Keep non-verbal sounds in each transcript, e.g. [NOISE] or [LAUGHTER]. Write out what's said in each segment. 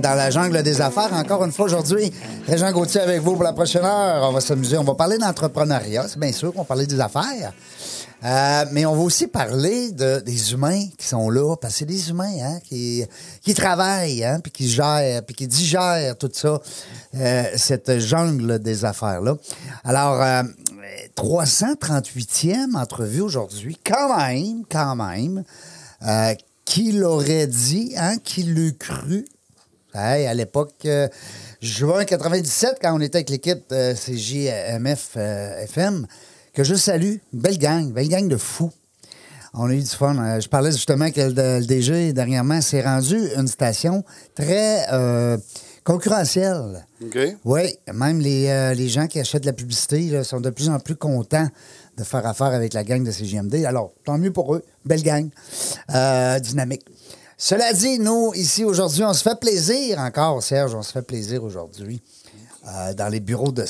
Dans la jungle des affaires, encore une fois aujourd'hui, Régent Gauthier avec vous pour la prochaine heure. On va s'amuser, on va parler d'entrepreneuriat, c'est bien sûr qu'on va parler des affaires. Euh, mais on va aussi parler de, des humains qui sont là, parce que c'est des humains hein, qui, travaillent, hein, puis qui gèrent, puis qui digèrent tout ça, euh, cette jungle des affaires-là. Alors, euh, 338e entrevue aujourd'hui, quand même, quand même. Euh, qui l'aurait dit, hein? Qui l'eût cru? Hey, à l'époque, euh, juin 97, quand on était avec l'équipe euh, CJMF euh, FM, que je salue, belle gang, belle gang de fous. On a eu du fun. Euh, je parlais justement que le, le DG, dernièrement, s'est rendu une station très euh, concurrentielle. OK. Oui, même les, euh, les gens qui achètent de la publicité là, sont de plus en plus contents de faire affaire avec la gang de CGMD. Alors, tant mieux pour eux. Belle gang. Dynamique. Cela dit, nous, ici, aujourd'hui, on se fait plaisir encore, Serge, on se fait plaisir aujourd'hui euh, dans les bureaux de.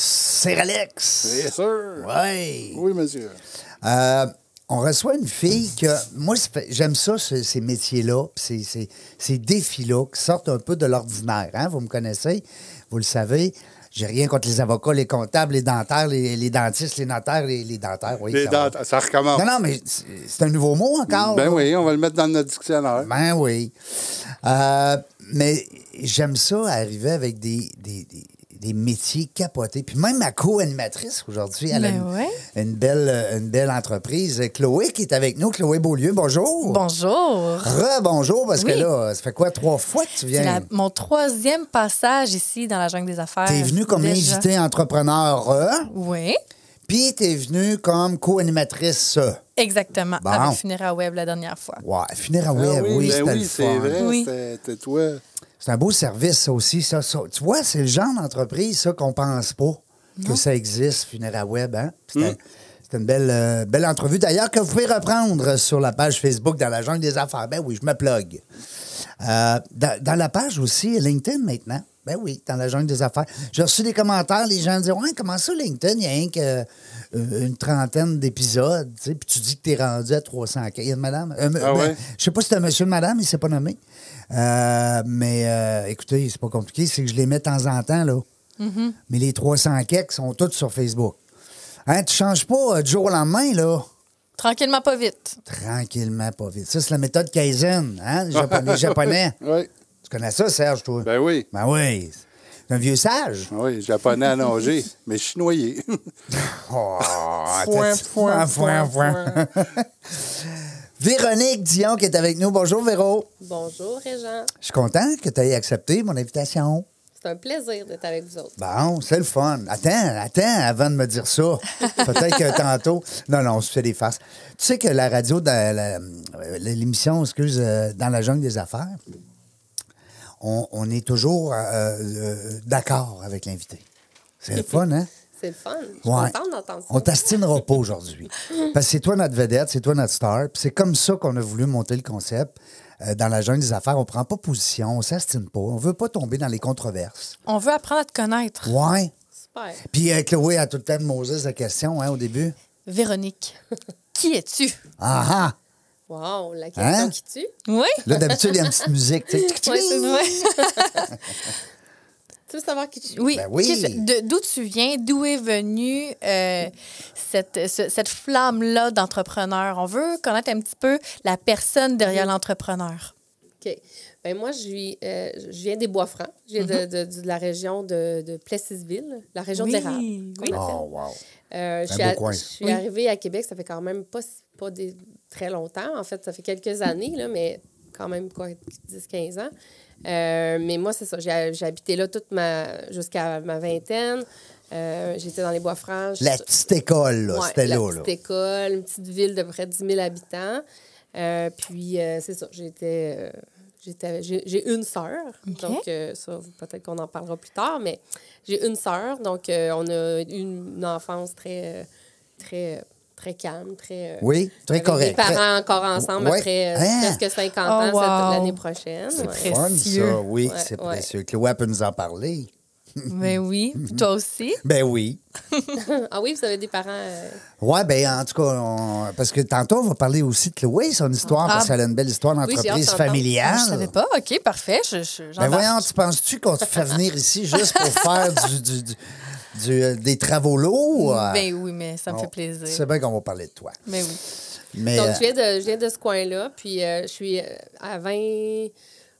Yes, sir. Oui. Oui, monsieur. Euh, on reçoit une fille que, moi, j'aime ça, ce- ces métiers-là, ces- ces défis-là qui sortent un peu de l'ordinaire. Hein? Vous me connaissez, vous le savez. J'ai rien contre les avocats, les comptables, les dentaires, les, les dentistes, les notaires, les, les dentaires. Oui, Les ça va. dents, ça recommence. Non, non, mais c'est c'est un nouveau mot encore. Ben là. oui, on va le mettre dans notre dictionnaire. Ben oui. Euh, mais j'aime ça arriver avec des, des, des- des métiers capotés. Puis même ma co-animatrice aujourd'hui, elle a Ben une, ouais. une belle, euh, une belle entreprise. Chloé qui est avec nous. Chloé Beaulieu, bonjour. Bonjour. Re-bonjour, parce que là, ça fait quoi, trois fois que tu C'est viens? la- mon troisième passage ici dans la jungle des affaires. T'es venu comme Déjà. invité entrepreneur, re, Oui, puis t'es venu comme co-animatrice. euh. exactement. Bon. Avec Funéra Web la dernière fois. Ouais, Funérailles, Ah oui, ben c'était oui, le c'est fun. vrai. Oui. c'était- C'était toi. C'est un beau service, ça aussi. Ça, ça. Tu vois, c'est le genre d'entreprise, ça, qu'on pense pas que ça existe, Funéra Web. Hein? C'était c'était une belle, euh, belle entrevue, d'ailleurs, que vous pouvez reprendre sur la page Facebook dans la jungle des affaires. Ben oui, je me plug. Euh, dans, dans la page aussi, LinkedIn maintenant. Ben oui, dans la jungle des affaires. J'ai reçu des commentaires, les gens disaient Ouais, comment ça, LinkedIn, il y a rien que, euh, une trentaine d'épisodes, tu sais, puis tu dis que tu es rendu à 300. Il y a une madame. euh, Ah ben, ouais? je sais pas si c'est un monsieur ou une madame, il s'est pas nommé. Euh, mais euh, écoutez, c'est pas compliqué, c'est que je les mets de temps en temps, là. Mais les 300 keks sont tous sur Facebook. Hein, tu changes pas euh, du jour au lendemain, là. Tranquillement, pas vite. Tranquillement, pas vite. Ça, c'est la méthode Kaizen, hein, les japonais. [LAUGHS] les japonais. Oui. Tu connais ça, Serge, toi? Ben oui. Ben oui. C'est un vieux sage. Oui, japonais à nager, [LAUGHS] mais je suis noyé. Oh, [LAUGHS] Foin, attends, foin, foin, foin. Véronique Dion qui est avec nous. Bonjour, Véro. Bonjour, Régent. Je suis content que tu aies accepté mon invitation. C'est un plaisir d'être avec vous autres. Bon, c'est le fun. Attends, attends avant de me dire ça. [LAUGHS] Peut-être que tantôt. Non, non, on se fait des farces. Tu sais que la radio, euh, l'émission, excuse, euh, dans la jungle des affaires, on, on est toujours euh, euh, d'accord avec l'invité. C'est le [LAUGHS] fun, hein? C'est le fun. Je suis Ouais. contente d'entendre ça. On t'astinera pas [LAUGHS] aujourd'hui. Parce que c'est toi notre vedette, c'est toi notre star. Puis c'est comme ça qu'on a voulu monter le concept. Euh, dans la jungle des affaires, on prend pas position, on s'astine pas, on veut pas tomber dans les controverses. On veut apprendre à te connaître. Ouais. Super. Puis euh, Chloé a tout le temps de Moses la question hein, au début. Véronique, [LAUGHS] qui es-tu? Ah ah! Wow, la question Hein? qui tue. Oui. Là, d'habitude, il y a une petite musique. tu sais. [LAUGHS] Ouais. Tu veux savoir qui tu es? Oui. Ben oui. D'où tu viens? D'où est venue euh, cette, ce- cette flamme-là d'entrepreneur? On veut connaître un petit peu la personne derrière l'entrepreneur. OK. Ben moi, je, vis, euh, je viens des Bois-Francs. Je viens de, de- de la région de, de Plessisville, la région Oui, de l'érable. oui. Oh, wow. Euh, je suis, à- je suis Oui. arrivée à Québec, ça fait quand même pas, pas des, très longtemps. En fait, ça fait quelques années, là, mais quand même quoi, 10-15 ans. Euh, mais moi, c'est ça. J'ai j'ai habité là toute ma jusqu'à ma vingtaine. Euh, J'étais dans les Bois-Francs. La petite école, là, Ouais, c'était la là. là. petite école, une petite ville de près de 10 000 habitants. Euh, puis, euh, c'est ça, j'étais... euh, j'étais- J'ai j'ai une sœur, donc euh, ça, peut-être qu'on en parlera plus tard, mais j'ai une sœur, donc euh, on a eu une enfance très, très, très calme, très... euh, Oui, très avec correct. Mes parents encore ensemble Ouais. après euh, Hein? presque 50 Oh, ans cette- wow. l'année prochaine. C'est ouais. précieux. Fun, ça, oui, Ouais, c'est ouais. précieux. Chloé peut nous en parler. Mais [LAUGHS] oui, toi aussi. Ben oui. [LAUGHS] Ah oui, vous avez des parents... euh, Ouais, ben en tout cas, on- parce que tantôt, on va parler aussi de Chloé, son histoire, Ah. parce qu'elle a une belle histoire d'entreprise d'entendre. familiale. Ah, je savais pas. OK, parfait. Je, je, Ben voyons, tu penses-tu qu'on te fait venir ici juste pour faire du, du- du- du- euh, des travaux lourds? Ben oui, mais ça me fait C'est plaisir. bien qu'on va parler de toi. Mais oui. Mais, Donc, euh, je viens de, je viens de ce coin-là. Puis, euh, je suis à 20,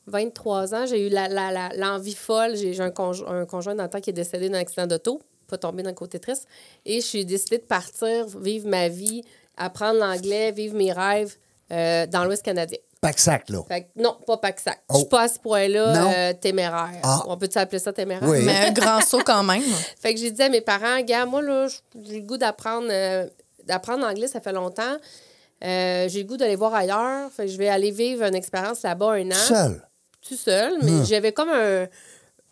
23 ans. J'ai eu la- la- la- l'envie folle. J'ai un, conjo- un conjoint dans le temps qui est décédé d'un accident d'auto, pas tombé dans le côté triste. Et je suis décidée de partir, vivre ma vie, apprendre l'anglais, vivre mes rêves euh, dans l'Ouest canadien. Pack-sac, là. Fait que non, pas Pac-Sac. Je Oh. suis pas à ce point-là euh, téméraire. Ah. On peut-tu appeler ça téméraire? Oui. Mais un grand saut quand même. [LAUGHS] Fait que j'ai dit à mes parents, gars, moi, là, j'ai le goût d'apprendre euh, d'apprendre l'anglais, ça fait longtemps. Euh, j'ai le goût d'aller voir ailleurs. Fait que je vais aller vivre une expérience là-bas un an. Seul? Tout seul. Mais j'avais comme un,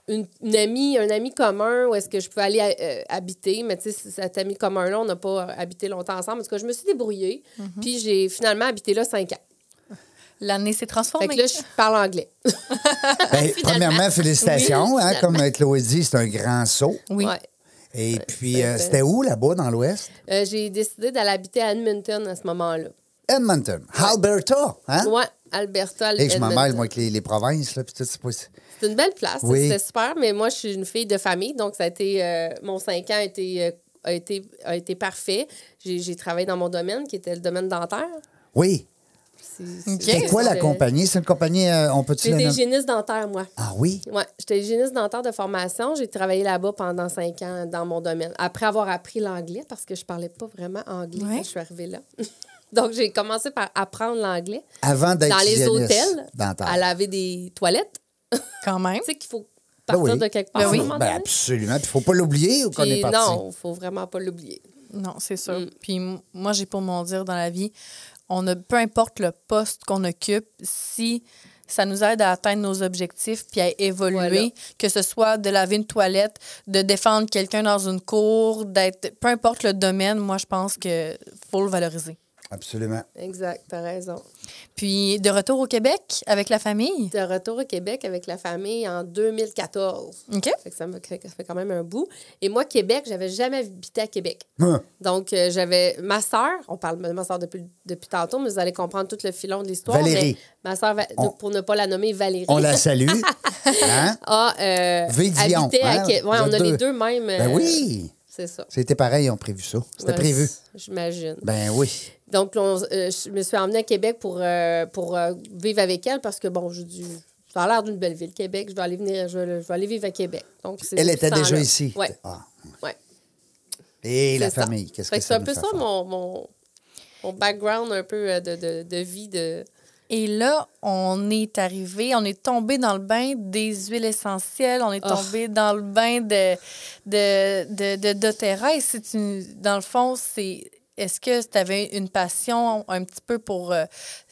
une, une amie, un ami commun où est-ce que je pouvais aller euh, habiter. Mais tu sais, cet ami commun-là, on n'a pas habité longtemps ensemble. En tout cas, je me suis débrouillée. Puis j'ai finalement habité là cinq ans. L'année s'est Fait transformée. que là, je parle anglais. [LAUGHS] Ben, premièrement, félicitations. Oui, hein, comme euh, Chloé dit, c'est un grand saut. Oui. Ouais. Et puis, euh, fait- c'était où, là-bas, dans l'Ouest? Euh, j'ai décidé d'aller habiter à Edmonton à ce moment-là. Edmonton. Alberta, hein? Ouais, Alberta, Et je m'en mêle, moi, avec les, les provinces, là, puis tout, c'est pas... C'est une belle place, Oui. c'était super, mais moi, je suis une fille de famille, donc ça a été, euh, mon 5 ans a été, euh, a été, a été parfait. J'ai travaillé dans mon domaine, qui était le domaine dentaire. Oui. C'est quoi la compagnie? C'est une compagnie, euh, on peut-tu la J'étais hygiéniste dentaire, moi. Ah oui? Ouais, j'étais hygiéniste dentaire de formation. J'ai travaillé là-bas pendant cinq ans dans mon domaine. Après avoir appris l'anglais, parce que je parlais pas vraiment anglais Ouais. quand je suis arrivée là. [LAUGHS] donc, j'ai commencé par apprendre l'anglais Avant d'être dans les hôtels, dentaire. à laver des toilettes. [LAUGHS] Quand même. Tu sais qu'il faut Ben partir oui. de quelque part. Ben oui. un moment Ben, absolument. Puis, il faut pas l'oublier ou qu'on est parti? non, faut vraiment pas l'oublier. Non, c'est sûr. Mm. Puis moi, j'ai pour mon dire dans la vie, on a, peu importe le poste qu'on occupe, si ça nous aide à atteindre nos objectifs puis à évoluer, Voilà. que ce soit de laver une toilette, de défendre quelqu'un dans une cour, d'être peu importe le domaine, moi je pense que faut le valoriser. Absolument. Exact, t'as raison. Puis de retour au Québec avec la famille? De retour au Québec avec la famille en 2014. OK? Fait que ça, me, ça fait quand même un bout. Et moi, Québec, j'avais jamais habité à Québec. Hein. Donc, euh, j'avais ma sœur, on parle de ma sœur depuis, depuis tantôt, mais vous allez comprendre tout le filon de l'histoire. Valérie. mais Ma sœur, Va- On- pour ne pas la nommer Valérie, On la salue. [LAUGHS] hein? a euh, V. Dion, habité à hein? Québec. Ouais, on a les deux. mêmes. Ben euh, oui. C'est ça. C'était pareil, ils ont prévu ça. C'était Ouais, prévu. J'imagine. Ben oui. Donc, on- euh, je me suis emmenée à Québec pour, euh, pour euh, vivre avec elle parce que, bon, je dis, ça a l'air d'une belle ville, Québec. Je vais aller, venir, je vais, je vais aller vivre à Québec. Donc, Elle était déjà ici. Oui. Ah. Ouais. Et la ça. famille, qu'est-ce que que C'est un peu ça mon, mon, mon background un peu de, de, de vie de. Et là, on est arrivé, on est tombé dans le bain des huiles essentielles, on est Oh. tombé dans le bain de, de, de, de doTERRA. Et c'est une- dans le fond, c'est. Est-ce que tu avais une passion un petit peu pour euh,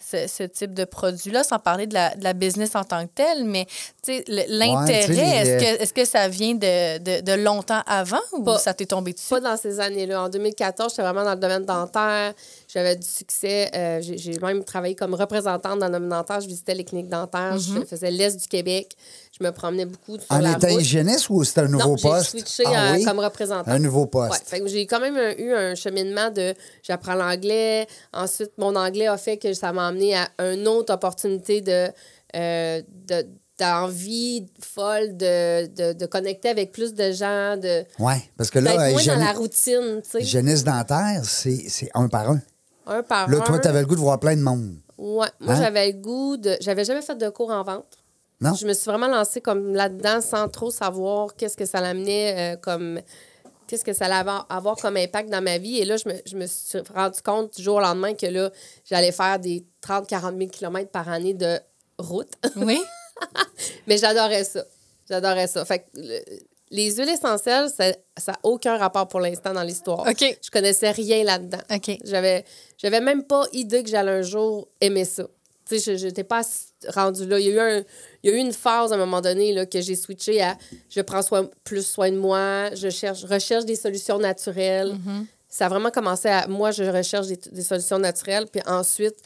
ce, ce type de produit-là, sans parler de la, de la business en tant que telle, mais tu sais, le- l'intérêt, les- est-ce que, est que ça vient de, de, de longtemps avant ou Pas- ça t'est tombé dessus? Pas dans ces années-là. En 2014, j'étais vraiment dans le domaine dentaire. J'avais du succès. Euh, j'ai j'ai même travaillé comme représentante dans le domaine dentaire. Je visitais les cliniques dentaires. Je faisais l'Est du Québec. Je me promenais beaucoup sur En la étant route. hygiéniste ou c'était un nouveau non, poste? j'ai switché Ah euh, oui? comme représentante. Un nouveau Ouais, poste. que j'ai quand même eu un cheminement de j'apprends l'anglais. Ensuite, mon anglais a fait que ça m'a amené à une autre opportunité de, euh, de- d'envie folle de, de, de connecter avec plus de gens, de Oui, parce que là, moins dans la routine, tu sais. hygiéniste dentaire, c'est c'est un par un. Un par Là, un. toi, tu avais le goût de voir plein de monde. Ouais, moi Hein? j'avais le goût de. J'avais jamais fait de cours en vente. Non? Je me suis vraiment lancée comme là-dedans sans trop savoir qu'est-ce que ça l'amenait euh, comme. Qu'est-ce que ça allait avoir, comme impact dans ma vie. Et là, je me, je me suis rendu compte du jour au lendemain que là, j'allais faire des 30-40 000 km par année de route. [LAUGHS] Oui. Mais j'adorais ça. J'adorais ça. Fait que le- les huiles essentielles, ça n'a aucun rapport pour l'instant dans l'histoire. OK. Je connaissais rien là-dedans. OK. J'avais, j'avais même pas idée que j'allais un jour aimer ça. Tu sais, je n'étais pas rendue là. Il y, a eu un- il y a eu une phase à un moment donné là, que j'ai switché à je prends soin, plus soin de moi, je cherche, je recherche des solutions naturelles. Ça a vraiment commencé à moi, je recherche des, des solutions naturelles. Puis ensuite,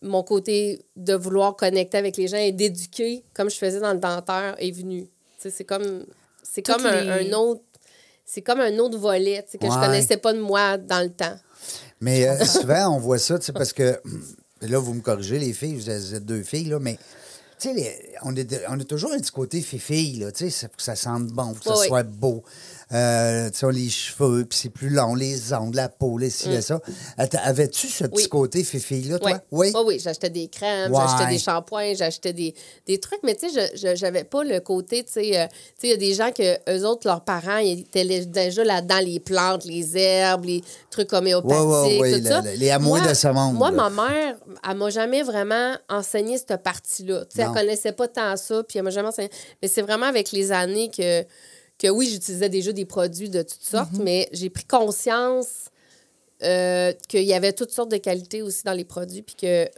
mon côté de vouloir connecter avec les gens et d'éduquer, comme je faisais dans le dentaire, est venu. Tu sais, c'est comme, c'est comme un, les- un autre. C'est comme un autre volet que je Ouais. connaissais pas de moi dans le temps. Mais euh, souvent, on voit ça, parce que là, vous me corrigez, les filles, vous êtes deux filles, là, mais tu sais, les- on, est, on a toujours un petit côté fille là, tu sais, faut que ça sente bon, faut que ça Oui, soit beau. Euh, tu sais, les cheveux, puis c'est plus long, les ongles, la peau, les ci, les ça. Avais-tu ce petit Mm. Oui. côté fille là toi? Oui? Oui, oui, j'achetais des crèmes, Ouais. j'achetais des shampoings, j'achetais des, des trucs, mais tu sais, j'avais pas le côté, tu sais, euh, tu sais, il y a des gens que eux autres, leurs parents, ils étaient déjà là-dedans, les plantes, les herbes, les trucs homéopathiques, Ouais, ouais, tout le- ça. le- les Moi- de ce monde, Moi, là. ma mère, elle m'a jamais vraiment enseigné cette partie-là. Tu sais, elle connaissait pas tant ça, puis elle m'a jamais enseigné. Mais c'est vraiment avec les années que, que oui, j'utilisais déjà des produits de toutes sortes, Mm-hmm. mais j'ai pris conscience euh, qu'il y avait toutes sortes de qualités aussi dans les produits, puis que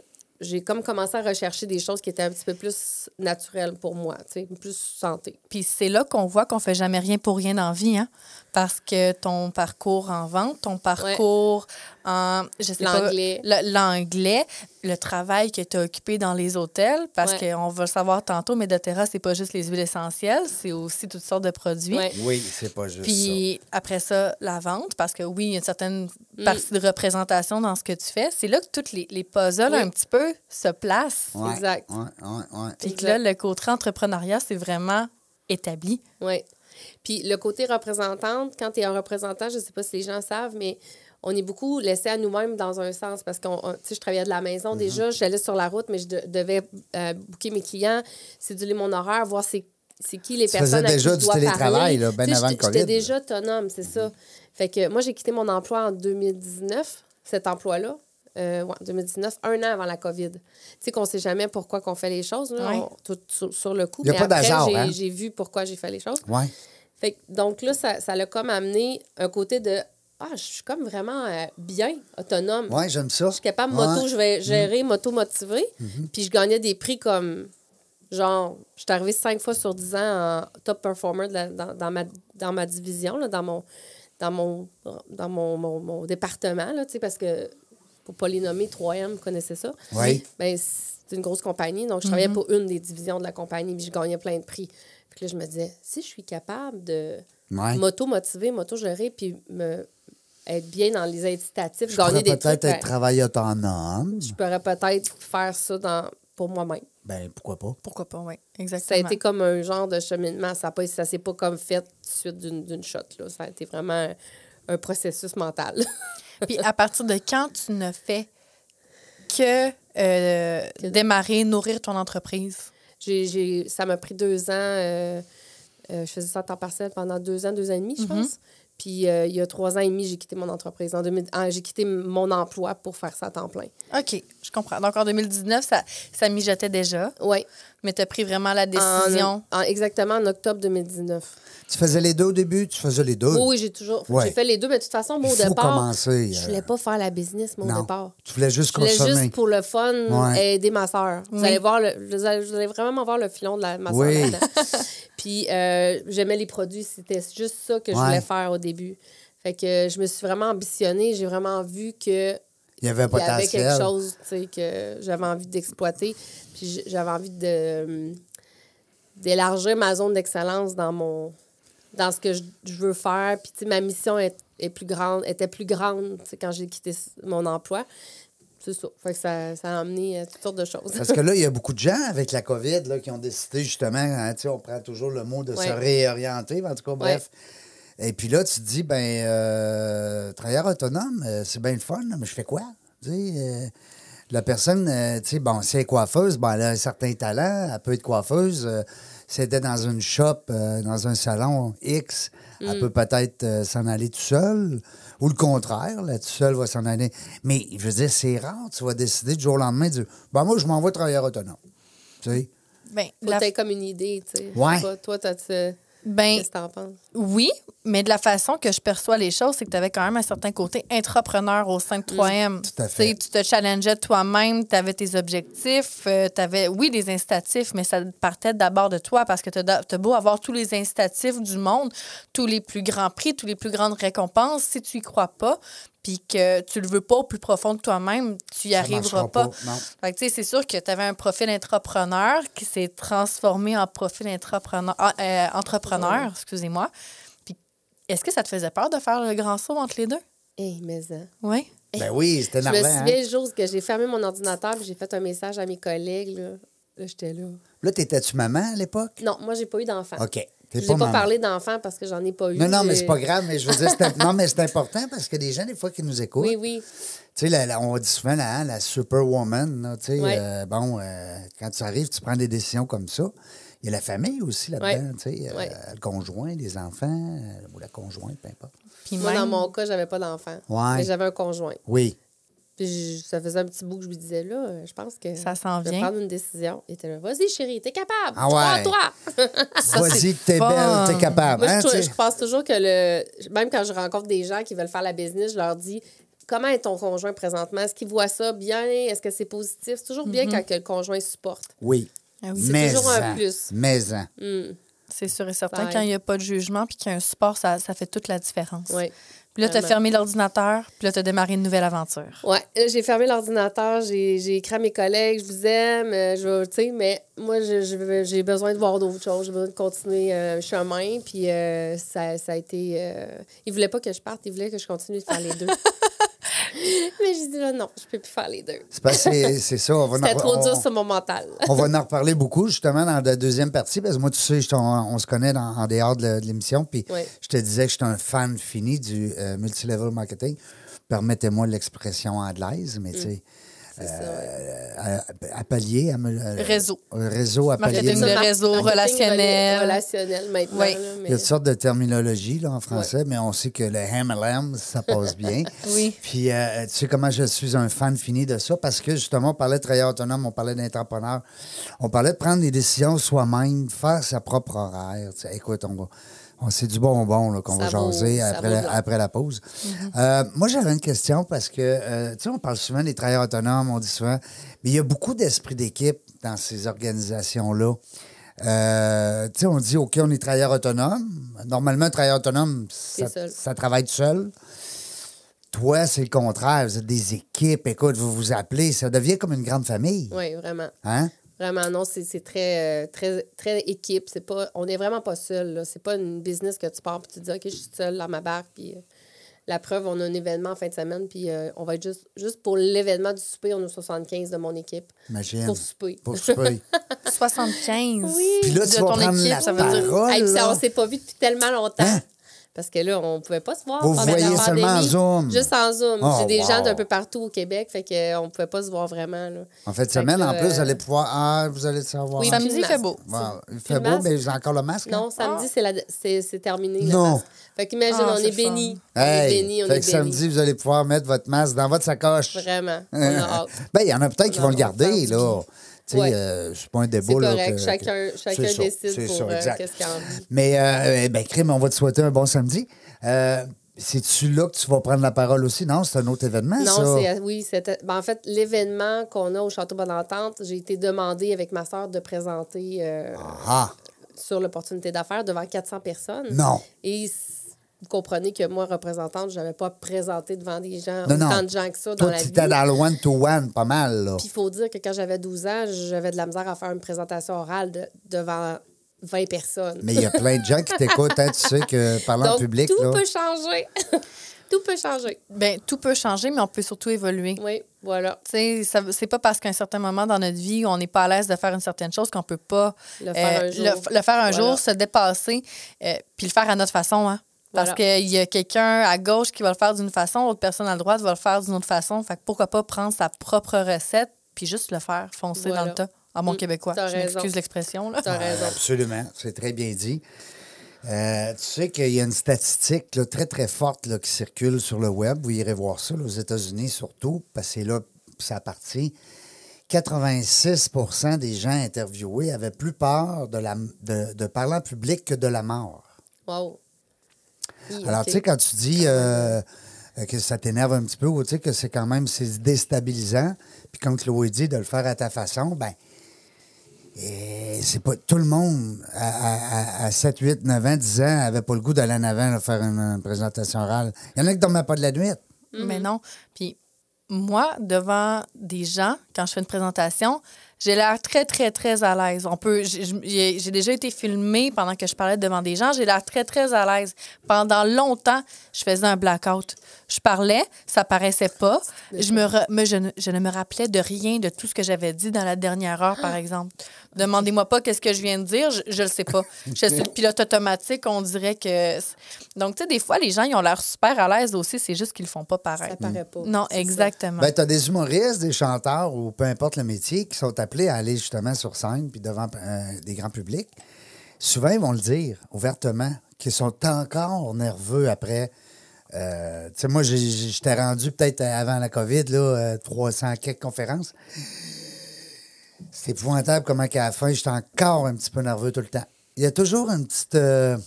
j'ai comme commencé à rechercher des choses qui étaient un petit peu plus naturelles pour moi, tu sais, plus santé. Puis c'est là qu'on voit qu'on fait jamais rien pour rien dans la vie, hein? Parce que ton parcours en vente, ton parcours en, je sais pas, L'anglais. le- l'anglais, le travail que tu as occupé dans les hôtels, parce Ouais. qu'on va le savoir tantôt, mais doTERRA, c'est pas juste les huiles essentielles, c'est aussi toutes sortes de produits. Ouais. Oui, c'est pas juste Puis après ça, la vente, parce que oui, il y a une certaine Mm. partie de représentation dans ce que tu fais. C'est là que toutes les, les puzzles Oui. un petit peu se placent. Ouais, Exact. Ouais, ouais, ouais. Puis que là, le côté entrepreneuriat, c'est vraiment établi. Oui. Puis le côté représentante, quand tu es un représentant, je ne sais pas si les gens savent, mais on est beaucoup laissé à nous-mêmes dans un sens parce que je travaillais de la maison déjà, j'allais sur la route, mais je de- devais euh, booker mes clients, céduler mon horaire, voir c'est c'est qui les Tu personnes faisais à qui déjà je du dois télétravail, parler. là, sais, avant le j'étais- J'étais COVID. déjà autonome, c'est ça. Fait que moi, j'ai quitté mon emploi en 2019, cet emploi-là. Euh, ouais, 2019, un an avant la COVID. Tu sais qu'on ne sait jamais pourquoi qu'on fait les choses, là, Ouais. on- tout sur, sur le coup. Y a mais pas après, d'hasard, j'ai- hein? j'ai vu pourquoi j'ai fait les choses. Ouais. Fait que, donc là, ça, ça l'a comme amené un côté de Ah, je suis comme vraiment euh, bien, autonome. Ouais, j'aime ça. Je suis capable de Ouais. Mm-hmm. moto, je vais gérer, moto-motiver. Puis je gagnais des prix comme. Genre, je suis arrivée cinq fois sur dix ans en top performer de la- dans, dans ma, dans ma division, là, dans mon dans mon dans mon, mon, mon département, là, tu sais, parce que pour pas les nommer, 3M connaissait ça. Oui. Ben, c'est une grosse compagnie, donc je travaillais pour une des divisions de la compagnie, puis je gagnais plein de prix. Puis là, je me disais, si je suis capable de Ouais. moto-motiver, moto-gérer, puis me, être bien dans les incitatifs, Je gagner pourrais des peut-être trucs, être ben, travailleur autonome. je pourrais peut-être faire ça dans, pour moi-même. Ben, pourquoi pas? Pourquoi pas, oui, Ça exactement. a été comme un genre de cheminement. Ça ne ça s'est pas comme fait suite d'une d'une shot. Là. Ça a été vraiment un, un processus mental. [LAUGHS] Puis à partir de quand tu ne fais que euh, démarrer, nourrir ton entreprise? J'ai- j'ai- ça m'a pris deux ans. euh, euh, je faisais ça à temps partiel pendant deux ans, deux ans et demi, je pense. Puis euh, il y a trois ans et demi, j'ai quitté mon entreprise. En 2000 ah, j'ai quitté mon emploi pour faire ça à temps plein. OK, je comprends. Donc en 2019, ça, ça mijotait déjà, Oui. Mais tu as pris vraiment la décision. exactement en octobre 2019. Tu faisais les deux au début? Tu faisais les deux? Oui, oui, j'ai toujours. Ouais. J'ai fait les deux, mais de toute façon, moi, au départ. commencer, Je euh, voulais pas faire la business, moi, au départ. Tu voulais juste Je voulais consommer. juste pour le fun Ouais. aider ma soeur. Vous, allez voir le, vous, allez, vous allez vraiment voir le filon de la, ma soeur. Oui. là-dedans. [LAUGHS] Puis euh, j'aimais les produits. C'était juste ça que je voulais faire au début. Fait que je me suis vraiment ambitionnée. J'ai vraiment vu que Il y avait un il y avait potentiel. quelque chose que j'avais envie d'exploiter. Puis j'avais envie de d'élargir ma zone d'excellence dans mon dans ce que je, je veux faire. Puis ma mission est, est plus grande, était plus grande quand j'ai quitté mon emploi. C'est ça. Fait que ça, ça a amené euh, toutes sortes de choses. Parce que là, [LAUGHS] il y a beaucoup de gens avec la COVID là, qui ont décidé justement, hein, on prend toujours le mot de se réorienter, en tout cas, bref. Et puis là, tu te dis, ben, euh, travailleur autonome, euh, c'est bien le fun, mais je fais quoi? Tu sais, euh, la personne, euh, tu sais, bon, si elle est coiffeuse, ben, elle a un certain talent, elle peut être coiffeuse. euh, si elle était dans une shop, euh, dans un salon X, elle peut peut-être euh, s'en aller tout seul. Ou le contraire, là, tout seul va s'en aller. Mais je veux dire, c'est rare, tu vas décider du jour au lendemain de dire Ben moi, je m'envoie travailleur autonome. Tu sais? Ben, la- comme une idée, tu sais. Ouais. pas, Toi, t'as tu ben, Qu'est-ce que t'en penses? Oui, mais de la façon que je perçois les choses, c'est que tu avais quand même un certain côté entrepreneur au sein de 3M. Mm, Tout à fait. Tu te challengeais toi-même, tu avais tes objectifs, tu avais, oui, des incitatifs, mais ça partait d'abord de toi parce que tu as beau avoir tous les incitatifs du monde, tous les plus grands prix, tous les plus grandes récompenses, si tu y crois pas, puis que tu le veux pas au plus profond de toi-même, tu y Ça arriveras pas. pas, non. Fait que, tu sais, c'est sûr que tu avais un profil entrepreneur qui s'est transformé en profil entrepreneur, ah, euh, entrepreneur, excusez-moi. Puis, est-ce que ça te faisait peur de faire le grand saut entre les deux? Hé, mais ça. Oui. Ben oui, c'était Je me souviens Hein? le jour que j'ai fermé mon ordinateur j'ai fait un message à mes collègues. Là, là j'étais là. Là, t'étais-tu maman à l'époque? Non, moi, j'ai pas eu d'enfant. OK. T'es Je pas pas parlé d'enfant parce que j'en ai pas eu. Non, non, mais c'est pas grave, mais je veux dire, c'est [LAUGHS] non, mais c'est important parce que des gens, des fois, qui nous écoutent, Oui, oui. tu sais, la- la- on dit souvent la, la superwoman, là, tu sais, Ouais. euh, bon, euh, quand tu arrives, tu prends des décisions comme ça. Il y a la famille aussi là-dedans, Ouais. tu sais, euh, le conjoint, les enfants, euh, ou la conjointe, peu importe. Puis Moi, même- dans mon cas, j'avais pas d'enfant. Ouais. Mais j'avais un conjoint. Oui. Puis je- ça faisait un petit bout que je lui disais, là, euh, je pense que. Ça s'en je vais vient. prendre une décision. Il était là, vas-y, chérie, t'es capable. Ah ouais. toi [LAUGHS] Vas-y, t'es belle, t'es capable. Moi, hein, je, pense toujours que le. Même quand je rencontre des gens qui veulent faire la business, je leur dis comment est ton conjoint présentement? Est-ce qu'il voit ça bien? Est-ce que c'est positif? C'est toujours bien quand que le conjoint supporte. Oui. Ah oui, c'est Mais toujours un en, plus. Mais en. Hmm. C'est sûr et certain, quand il n'y a pas de jugement puis qu'il y a un support, ça, ça fait toute la différence. Oui. Puis là, tu as fermé l'ordinateur, puis là, tu as démarré une nouvelle aventure. Ouais, là, j'ai fermé l'ordinateur, j'ai écrit à mes collègues, je vous aime, euh, je veux- tu sais, mais moi, j'ai besoin de voir d'autres choses, j'ai besoin de continuer euh, un chemin, puis euh, ça, ça a été... Euh... Ils voulaient pas que je parte, ils voulaient que je continue de faire les deux. [LAUGHS] [LAUGHS] mais j'ai dit là, non, je peux plus faire les deux. C'est parce que c'est- ça. On va [LAUGHS] C'était trop on- dur sur mon mental. [LAUGHS] On va en reparler beaucoup, justement, dans la deuxième partie, parce que moi, tu sais, je- on, on se connaît dans- en dehors de, l'émission, puis Oui. je te disais que j'étais un fan fini du euh, multilevel marketing. Permettez-moi l'expression anglaise, mais tu sais, C'est ça, ouais. euh, à, à pallier, à me- euh, Réseau. un réseau à pallier. Marketing de Mar- réseau, relationnel. relationnel maintenant. Oui. là, mais- Il y a toutes sortes de terminologies là, en français, mais on sait que le MLM, ça passe bien. [LAUGHS] Oui. Puis, euh, tu sais comment je suis un fan fini de ça? Parce que, justement, on parlait de travailleur autonome, on parlait d'entrepreneur, on parlait de prendre des décisions soi-même, faire sa propre horaire. Tu sais, écoute, on va... C'est du bonbon qu'on va vaut- jaser après, la, après la pause. Euh, moi, j'avais une question parce que, euh, tu sais, on parle souvent des travailleurs autonomes, on dit souvent, mais il y a beaucoup d'esprit d'équipe dans ces organisations-là. Euh, tu sais, on dit, OK, on est travailleur autonome. Normalement, un travailleur autonome, ça, ça travaille tout seul. Toi, c'est le contraire. Vous êtes des équipes. Écoute, vous vous appelez. Ça devient comme une grande famille. Oui, vraiment. Hein? Vraiment, non, c'est c'est très, euh, très, très équipe. C'est pas, on n'est vraiment pas seul. C'est pas une business que tu pars puis tu te dis, OK, je suis seule dans ma barque. Puis euh, la preuve, on a un événement en fin de semaine. Puis euh, on va être juste, juste pour l'événement du souper, on est 75 de mon équipe. Imagine. Pour souper. Pour souper. 75 Puis là, de vas ton prendre équipe, la ça veut dire... Hey, ça, on s'est pas vu depuis tellement longtemps. Hein? Parce que là, on pouvait pas se voir. Vous pendant voyez la seulement en. Zoom. Juste en Zoom. Oh, J'ai des wow. gens d'un peu partout au Québec, fait qu'on pouvait pas se voir vraiment. Là. En fin de Fait semaine, que, en plus, euh, vous allez pouvoir. Ah, vous allez le savoir. Oui, Samedi, il le fait beau. Wow. Il fait le beau, mais j'ai encore le masque. hein? Non, samedi, c'est la- c'est c'est terminé. le Non. masque. Fait qu'imagine, Ah, on est le bénis. On est bénis, on fait est que samedi, vous allez pouvoir mettre votre masque dans votre sacoche. Vraiment. On a [LAUGHS] hâte. Ben, il y en a peut-être qui On vont le garder, là. Ouais. euh, c'est pas un débat. C'est là, correct. que- chacun que- chacun ça, décide c'est pour ça, euh, qu'est-ce qu'il a envie. Mais, euh, ben, Crime, on va te souhaiter un bon samedi. Euh, C'est-tu là que tu vas prendre la parole aussi? Non, c'est un autre événement, ça. Non, c'est oui, c'était ben, en fait l'événement qu'on a au Château Bonne Entente, j'ai été demandée avec ma sœur de présenter euh, Ah, sur l'opportunité d'affaires devant 400 personnes. non. Et vous comprenez que moi, représentante, je n'avais pas présenté devant des gens, Non, non. autant de gens que ça dans Toi, la tu vie. étais dans le one-to-one, pas mal, là. Puis il faut dire que quand j'avais 12 ans, j'avais de la misère à faire une présentation orale de- devant 20 personnes. Mais il y a [LAUGHS] plein de gens qui t'écoutent, hein, tu sais, que parlant en Donc, public, tout là. peut changer. [LAUGHS] tout peut changer. Ben, tout peut changer, mais on peut surtout évoluer. Oui, voilà. Tu sais, ça- c'est pas parce qu'à un certain moment dans notre vie où on n'est pas à l'aise de faire une certaine chose qu'on peut pas Le faire un euh, jour. le, le faire un Voilà. jour, se dépasser, euh, puis le faire à notre façon. Hein? Parce Voilà. qu'il y a quelqu'un à gauche qui va le faire d'une façon, l'autre personne à droite va le faire d'une autre façon. Fait que pourquoi pas prendre sa propre recette puis juste le faire, foncer dans le tas. À mon Mm, québécois. Je m'excuse l'expression. là. Tu as raison. Absolument, c'est très bien dit. Euh, tu sais qu'il y a une statistique là, très, très forte là, qui circule sur le web. Vous irez voir ça, là, aux États-Unis surtout, parce que c'est là que ça partit. 86% des gens interviewés avaient plus peur de, la, de, de parler en public que de la mort. Wow. Oui, Alors, tu sais, quand tu dis euh, que ça t'énerve un petit peu ou tu sais que c'est quand même c'est déstabilisant, puis comme Chloé dit, de le faire à ta façon, ben et c'est pas tout le monde à, à, à 7, 8, 9 ans, 10 ans avait pas le goût d'aller en avant là, faire une, une présentation orale. Il y en a qui dormaient pas de la nuit. Mais non. Puis moi, devant des gens, quand je fais une présentation, j'ai l'air très, très, très à l'aise. On peut, j'ai- déjà été filmée pendant que je parlais devant des gens. J'ai l'air très, très à l'aise. Pendant longtemps, je faisais un blackout. Je parlais, ça paraissait pas. Je, me re- me- je, ne, je ne me rappelais de rien de tout ce que j'avais dit dans la dernière heure, par exemple. Demandez-moi pas qu'est-ce que je viens de dire, je, je le sais pas. Je suis le pilote automatique, on dirait que. Donc, tu sais, des fois, les gens, ils ont l'air super à l'aise aussi, c'est juste qu'ils le font pas Ça pareil. paraît pas. Non, ça. exactement. Ben, tu as des humoristes, des chanteurs ou peu importe le métier qui sont appelés à aller justement sur scène puis devant euh, des grands publics. Souvent, ils vont le dire ouvertement qu'ils sont encore nerveux après. Euh, tu sais, moi, j'étais rendu peut-être avant la COVID, là, euh, 300 quelques conférences. C'est épouvantable comment qu'à la fin, j'étais encore un petit peu nerveux tout le temps. Il y a toujours une petite... euh,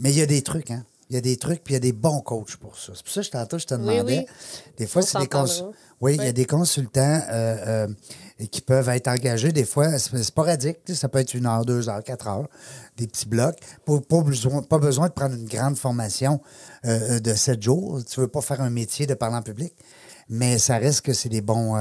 Mais il y a des trucs, hein. Il y a des trucs, puis il y a des bons coachs pour ça. C'est pour ça que je tantôt, je te Oui, demandais. oui. Des fois, c'est des cons-. Oui, il y a des consultants euh, euh, qui peuvent être engagés des fois c'est sporadique. tu sais, Ça peut être une heure, deux heures, quatre heures, des petits blocs. Pas, pas besoin, pas besoin de prendre une grande formation euh, de sept jours. Tu veux pas faire un métier de parler en public. Mais ça reste que c'est des bons,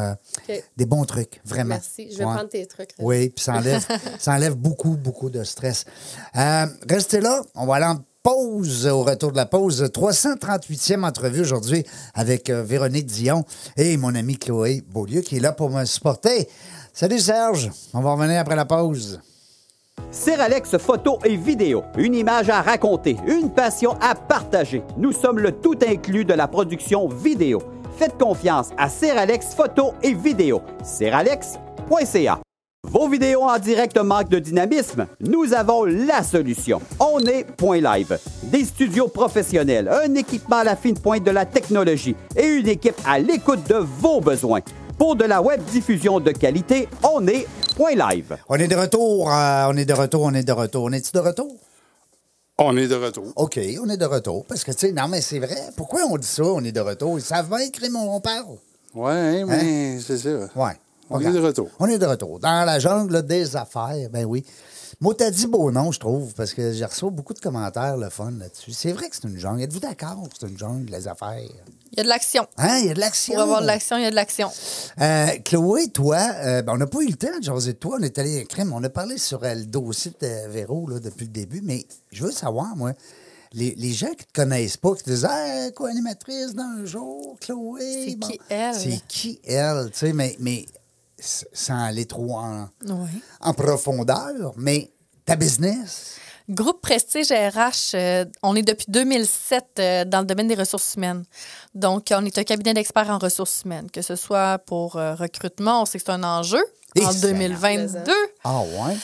des bons trucs, vraiment. Merci. Je vais Ouais. prendre tes trucs. Oui, puis ça enlève, [LAUGHS] ça enlève beaucoup, beaucoup de stress. Restez là, on va aller en pause au retour de la pause. 338e entrevue aujourd'hui avec euh, Véronique Dion et mon ami Chloé Beaulieu qui est là pour me supporter. Salut Serge, on va revenir après la pause. Seralex photo et vidéo, une image à raconter, une passion à partager. Nous sommes le tout inclus de la production vidéo. Faites confiance à Seralex photo et vidéo. Seralex.ca. Vos vidéos en direct manquent de dynamisme? Nous avons la solution. On est Point Live. Des studios professionnels, un équipement à la fine pointe de la technologie et une équipe à l'écoute de vos besoins. Pour de la web diffusion de qualité, on est Point Live. On est de retour, euh, on est de retour, on est de retour. On est-tu de retour? On est de retour. OK, on est de retour. Parce que, tu sais, non, mais c'est vrai. Pourquoi on dit ça, on est de retour? Ils savent bien écrire mon on parle. Oui, mais c'est ça. Ouais. On est de retour. On est de retour. Dans la jungle des affaires, ben oui. Moi, t'as dit beau nom, je trouve, parce que j'ai reçu beaucoup de commentaires, le fun là-dessus. C'est vrai que c'est une jungle. Êtes-vous d'accord que c'est une jungle, les affaires? Il y a de l'action. Hein, il y a de l'action. Pour avoir de l'action, il y a de l'action. Euh, Chloé, toi, euh, ben, on n'a pas eu le temps de jaser de toi. On est allé crème. On a parlé sur euh, le dossier de Véro là, depuis le début, mais je veux savoir, moi, les, les gens qui te connaissent pas, qui te disent Ah, co-animatrice d'un jour, Chloé. C'est qui elle? C'est qui elle? Tu sais, mais, mais sans aller trop en, Oui. en profondeur, mais ta business? Groupe Prestige RH, euh, on est depuis 2007 euh, dans le domaine des ressources humaines. Donc, on est un cabinet d'experts en ressources humaines, que ce soit pour euh, recrutement, on sait que c'est un enjeu en c'est- 2022. Ah ouais?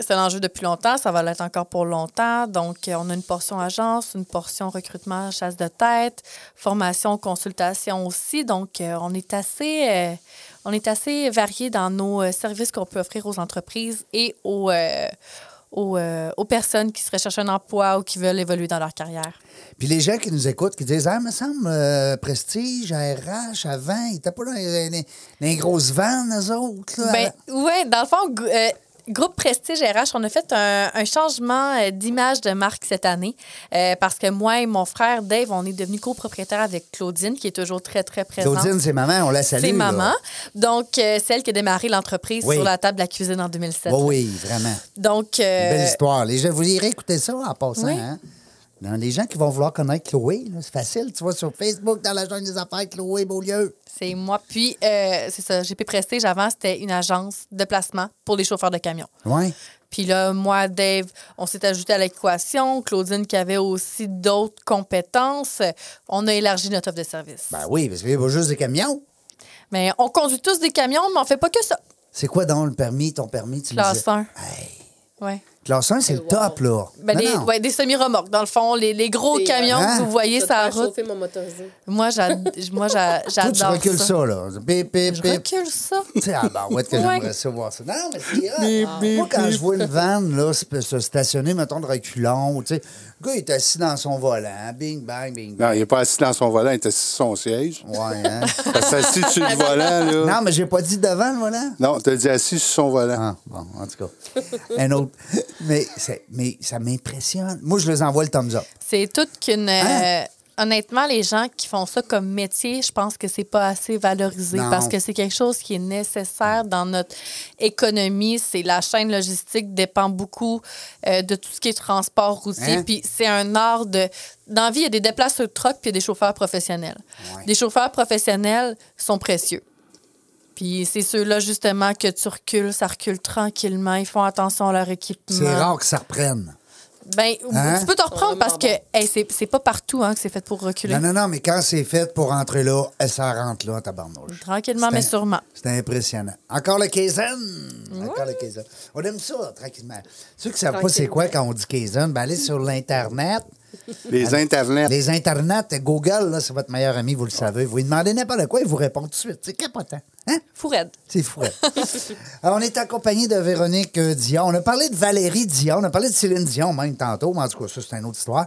C'est un enjeu depuis longtemps, ça va l'être encore pour longtemps. Donc, on a une portion agence, une portion recrutement, chasse de tête, formation, consultation aussi. Donc, on est assez, on est assez varié dans nos euh, services qu'on peut offrir aux entreprises et aux, euh, aux, euh, aux personnes qui se recherchent un emploi ou qui veulent évoluer dans leur carrière. Puis les gens qui nous écoutent, qui disent Ah, me semble, euh, Prestige, RH, avant, ils étaient pas dans les, les- les grosses vannes, eux autres. Là, Ben, ouais, dans le fond, euh, Groupe Prestige RH, on a fait un, un changement euh, d'image de marque cette année euh, parce que moi et mon frère Dave, on est devenus copropriétaires avec Claudine, qui est toujours très, très présente. Claudine, c'est maman, on la salue. c'est là. maman. Donc, euh, celle qui a démarré l'entreprise Oui. sur la table de la cuisine en 2007. Oui, oui, vraiment. Donc, euh, Belle histoire. Les gens, vous irez écouter ça en passant. Oui. Hein? Les gens qui vont vouloir connaître Chloé, c'est facile. Tu vois, sur Facebook, dans la jungle des affaires, Chloé Beaulieu. c'est moi. Puis, euh, c'est ça, GP Prestige, avant, c'était une agence de placement pour les chauffeurs de camions. Oui. Puis là, moi, Dave, on s'est ajouté à l'équation. Claudine, qui avait aussi d'autres compétences, on a élargi notre offre de service. Ben oui, parce qu'il y a pas juste des camions. Mais on conduit tous des camions, mais on fait pas que ça. C'est quoi donc le permis, ton permis? Tu Classe disais? 1. Hey, Ouais. Classe 1, c'est le Wow. top, là. Ben, Non, des, non. ouais, des semi-remorques, dans le fond, les, les gros Des, camions Hein? que vous voyez Je sur la route. mon motorisé. Moi, [LAUGHS] j'adore tu recules ça, là. Bip, bip, Je bip. recule ça. [LAUGHS] Tu sais, ah ben, ouais, que Ouais. j'aimerais ça voir ça. Non, mais c'est. Moi, quand je vois une vanne, là, se, se stationner, mettons, de reculons, tu sais, le gars, il est assis dans son volant, bing, bang, bing, Non, bang. il n'est pas assis dans son volant, il est assis sur son siège. Ouais, hein? [LAUGHS] Parce que assis sur le volant, là. non, mais j'ai pas dit devant le volant. Non, t'as dit assis sur son volant. Ah, bon, en tout cas. Un autre. Mais, c'est- mais ça m'impressionne. Moi, je les envoie le thumbs up. C'est tout qu'une. Hein? euh, honnêtement, les gens qui font ça comme métier, je pense que c'est pas assez valorisé Non. parce que c'est quelque chose qui est nécessaire dans notre économie. C'est la chaîne logistique dépend beaucoup euh, de tout ce qui est transport routier. Hein? Puis c'est un art de. Dans la vie, il y a des déplaceurs de truck puis il y a des chauffeurs professionnels. Ouais. Des chauffeurs professionnels sont précieux. Puis c'est ceux-là, justement, que tu recules, ça recule tranquillement. Ils font attention à leur équipement. C'est rare que ça reprenne. Ben, Hein? tu peux te reprendre parce que hey, c'est c'est pas partout hein, que c'est fait pour reculer. Non, non, non, mais quand c'est fait pour entrer là, ça rentre là, tabarnouche. Tranquillement, mais un- sûrement. C'est impressionnant. Encore le Kaizen. Encore le Kaizen. On aime ça, tranquillement. Ceux qui ne savent pas c'est quoi quand on dit Kaizen, ben allez sur l'Internet. Les internets. Les Internets, Google, là, c'est votre meilleur ami, vous le savez. Vous lui demandez n'importe quoi, il vous répond tout de suite. C'est capotant. Hein? C'est fou. hein? Alors, on est accompagné de Véronique euh, Dion. On a parlé de Valérie Dion. On a parlé de Céline Dion même tantôt. Mais en tout cas, ça, c'est une autre histoire.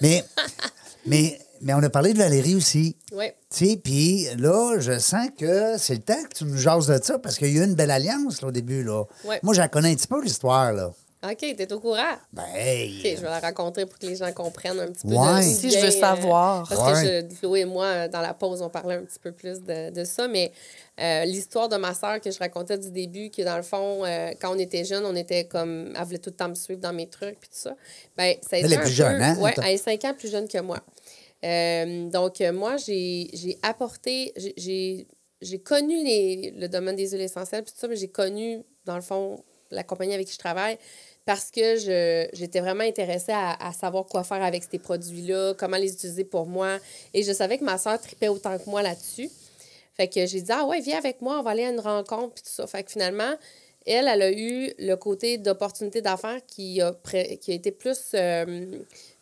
Mais, [LAUGHS] mais, mais on a parlé de Valérie aussi. Oui. Tu sais, puis là, je sens que c'est le temps que tu nous jases de ça parce qu'il y a eu une belle alliance là, au début. Là. Ouais. Moi, j'en connais un petit peu l'histoire. là. OK, t'es au courant. Ben, hey, OK, je vais la raconter pour que les gens comprennent un petit peu. Ouais. de Si, je veux vient, savoir. parce Ouais. que je, Chloé et moi, euh, dans la pause, on parlait un petit peu plus de, de ça. Mais euh, l'histoire de ma sœur que je racontais du début, que dans le fond, euh, quand on était jeune, on était comme. Elle voulait tout le temps me suivre dans mes trucs puis tout ça. Ben, ça a Elle été est un plus peu- jeune, hein? Ouais, Attends. elle est cinq ans plus jeune que moi. Euh, donc, euh, moi, j'ai j'ai apporté. j'ai- J'ai j'ai connu les- le domaine des huiles essentielles puis tout ça, mais j'ai connu, dans le fond, la compagnie avec qui je travaille parce que j'étais vraiment intéressée à, savoir quoi faire avec ces produits-là, comment les utiliser pour moi. Et je savais que ma soeur tripait autant que moi là-dessus. Fait que j'ai dit, ah ouais, viens avec moi, on va aller à une rencontre, puis tout ça. Fait que finalement, elle, elle a eu le côté d'opportunité d'affaires qui a, qui a été plus euh,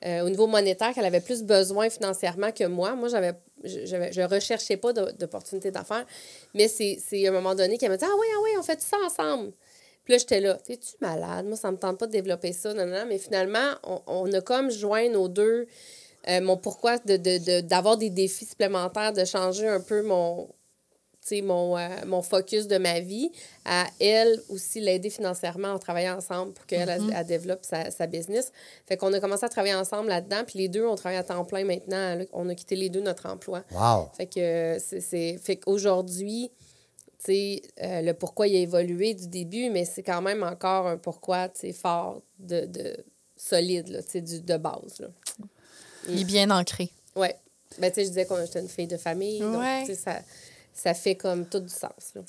euh, au niveau monétaire, qu'elle avait plus besoin financièrement que moi. Moi, j'avais, je- je recherchais pas d'opportunité d'affaires, mais c'est, à un moment donné qu'elle m'a dit, ah oui, ah oui, on fait ça ensemble. Puis là, j'étais là, t'es-tu malade? Moi, ça me tente pas de développer ça, non, non, non. Mais finalement, on, on a comme joint nos deux, euh, mon pourquoi de, de, de- d'avoir des défis supplémentaires, de changer un peu mon, tu sais, mon, euh, mon focus de ma vie, à elle aussi l'aider financièrement en travaillant ensemble pour qu'elle elle, elle développe sa, sa business. Fait qu'on a commencé à travailler ensemble là-dedans, puis les deux, on travaille à temps plein maintenant. Là, On a quitté les deux notre emploi. wow. Fait que euh, c'est- c'est fait qu'aujourd'hui, euh, le pourquoi il a évolué du début, mais c'est quand même encore un pourquoi, tu sais, fort, de, de solide, là, tu sais, du- de base, là. Il est bien ancré. Ouais. Ben, tu sais, je disais qu'on était une fille de famille, donc, Ouais. tu ça, ça fait comme tout du sens, là.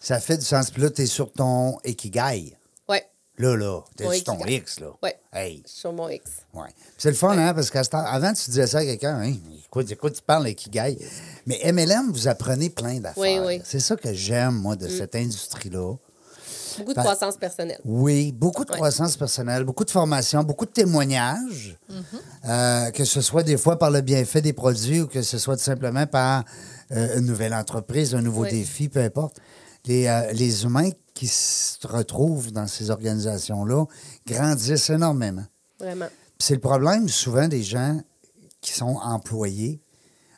Ça fait du sens. Puis là, t'es sur ton Ikigai. Là, là, t'es sur ton. X, là. ouais, Hey, sur mon X. ouais. C'est le fun, hein, parce qu'avant, tu disais ça à quelqu'un, hein, écoute, écoute, tu parles Ikigai. Mais MLM, vous apprenez plein d'affaires. Oui, oui. C'est ça que j'aime, moi, de cette industrie-là. Beaucoup de croissance personnelle. Oui, beaucoup de Ouais. croissance personnelle, beaucoup de formation, beaucoup de témoignages, Mm-hmm. euh, que ce soit des fois par le bienfait des produits ou que ce soit tout simplement par euh, une nouvelle entreprise, un nouveau Oui. défi, peu importe. Les, euh, les humains qui se retrouvent dans ces organisations-là grandissent énormément. Vraiment. C'est le problème souvent des gens qui sont employés,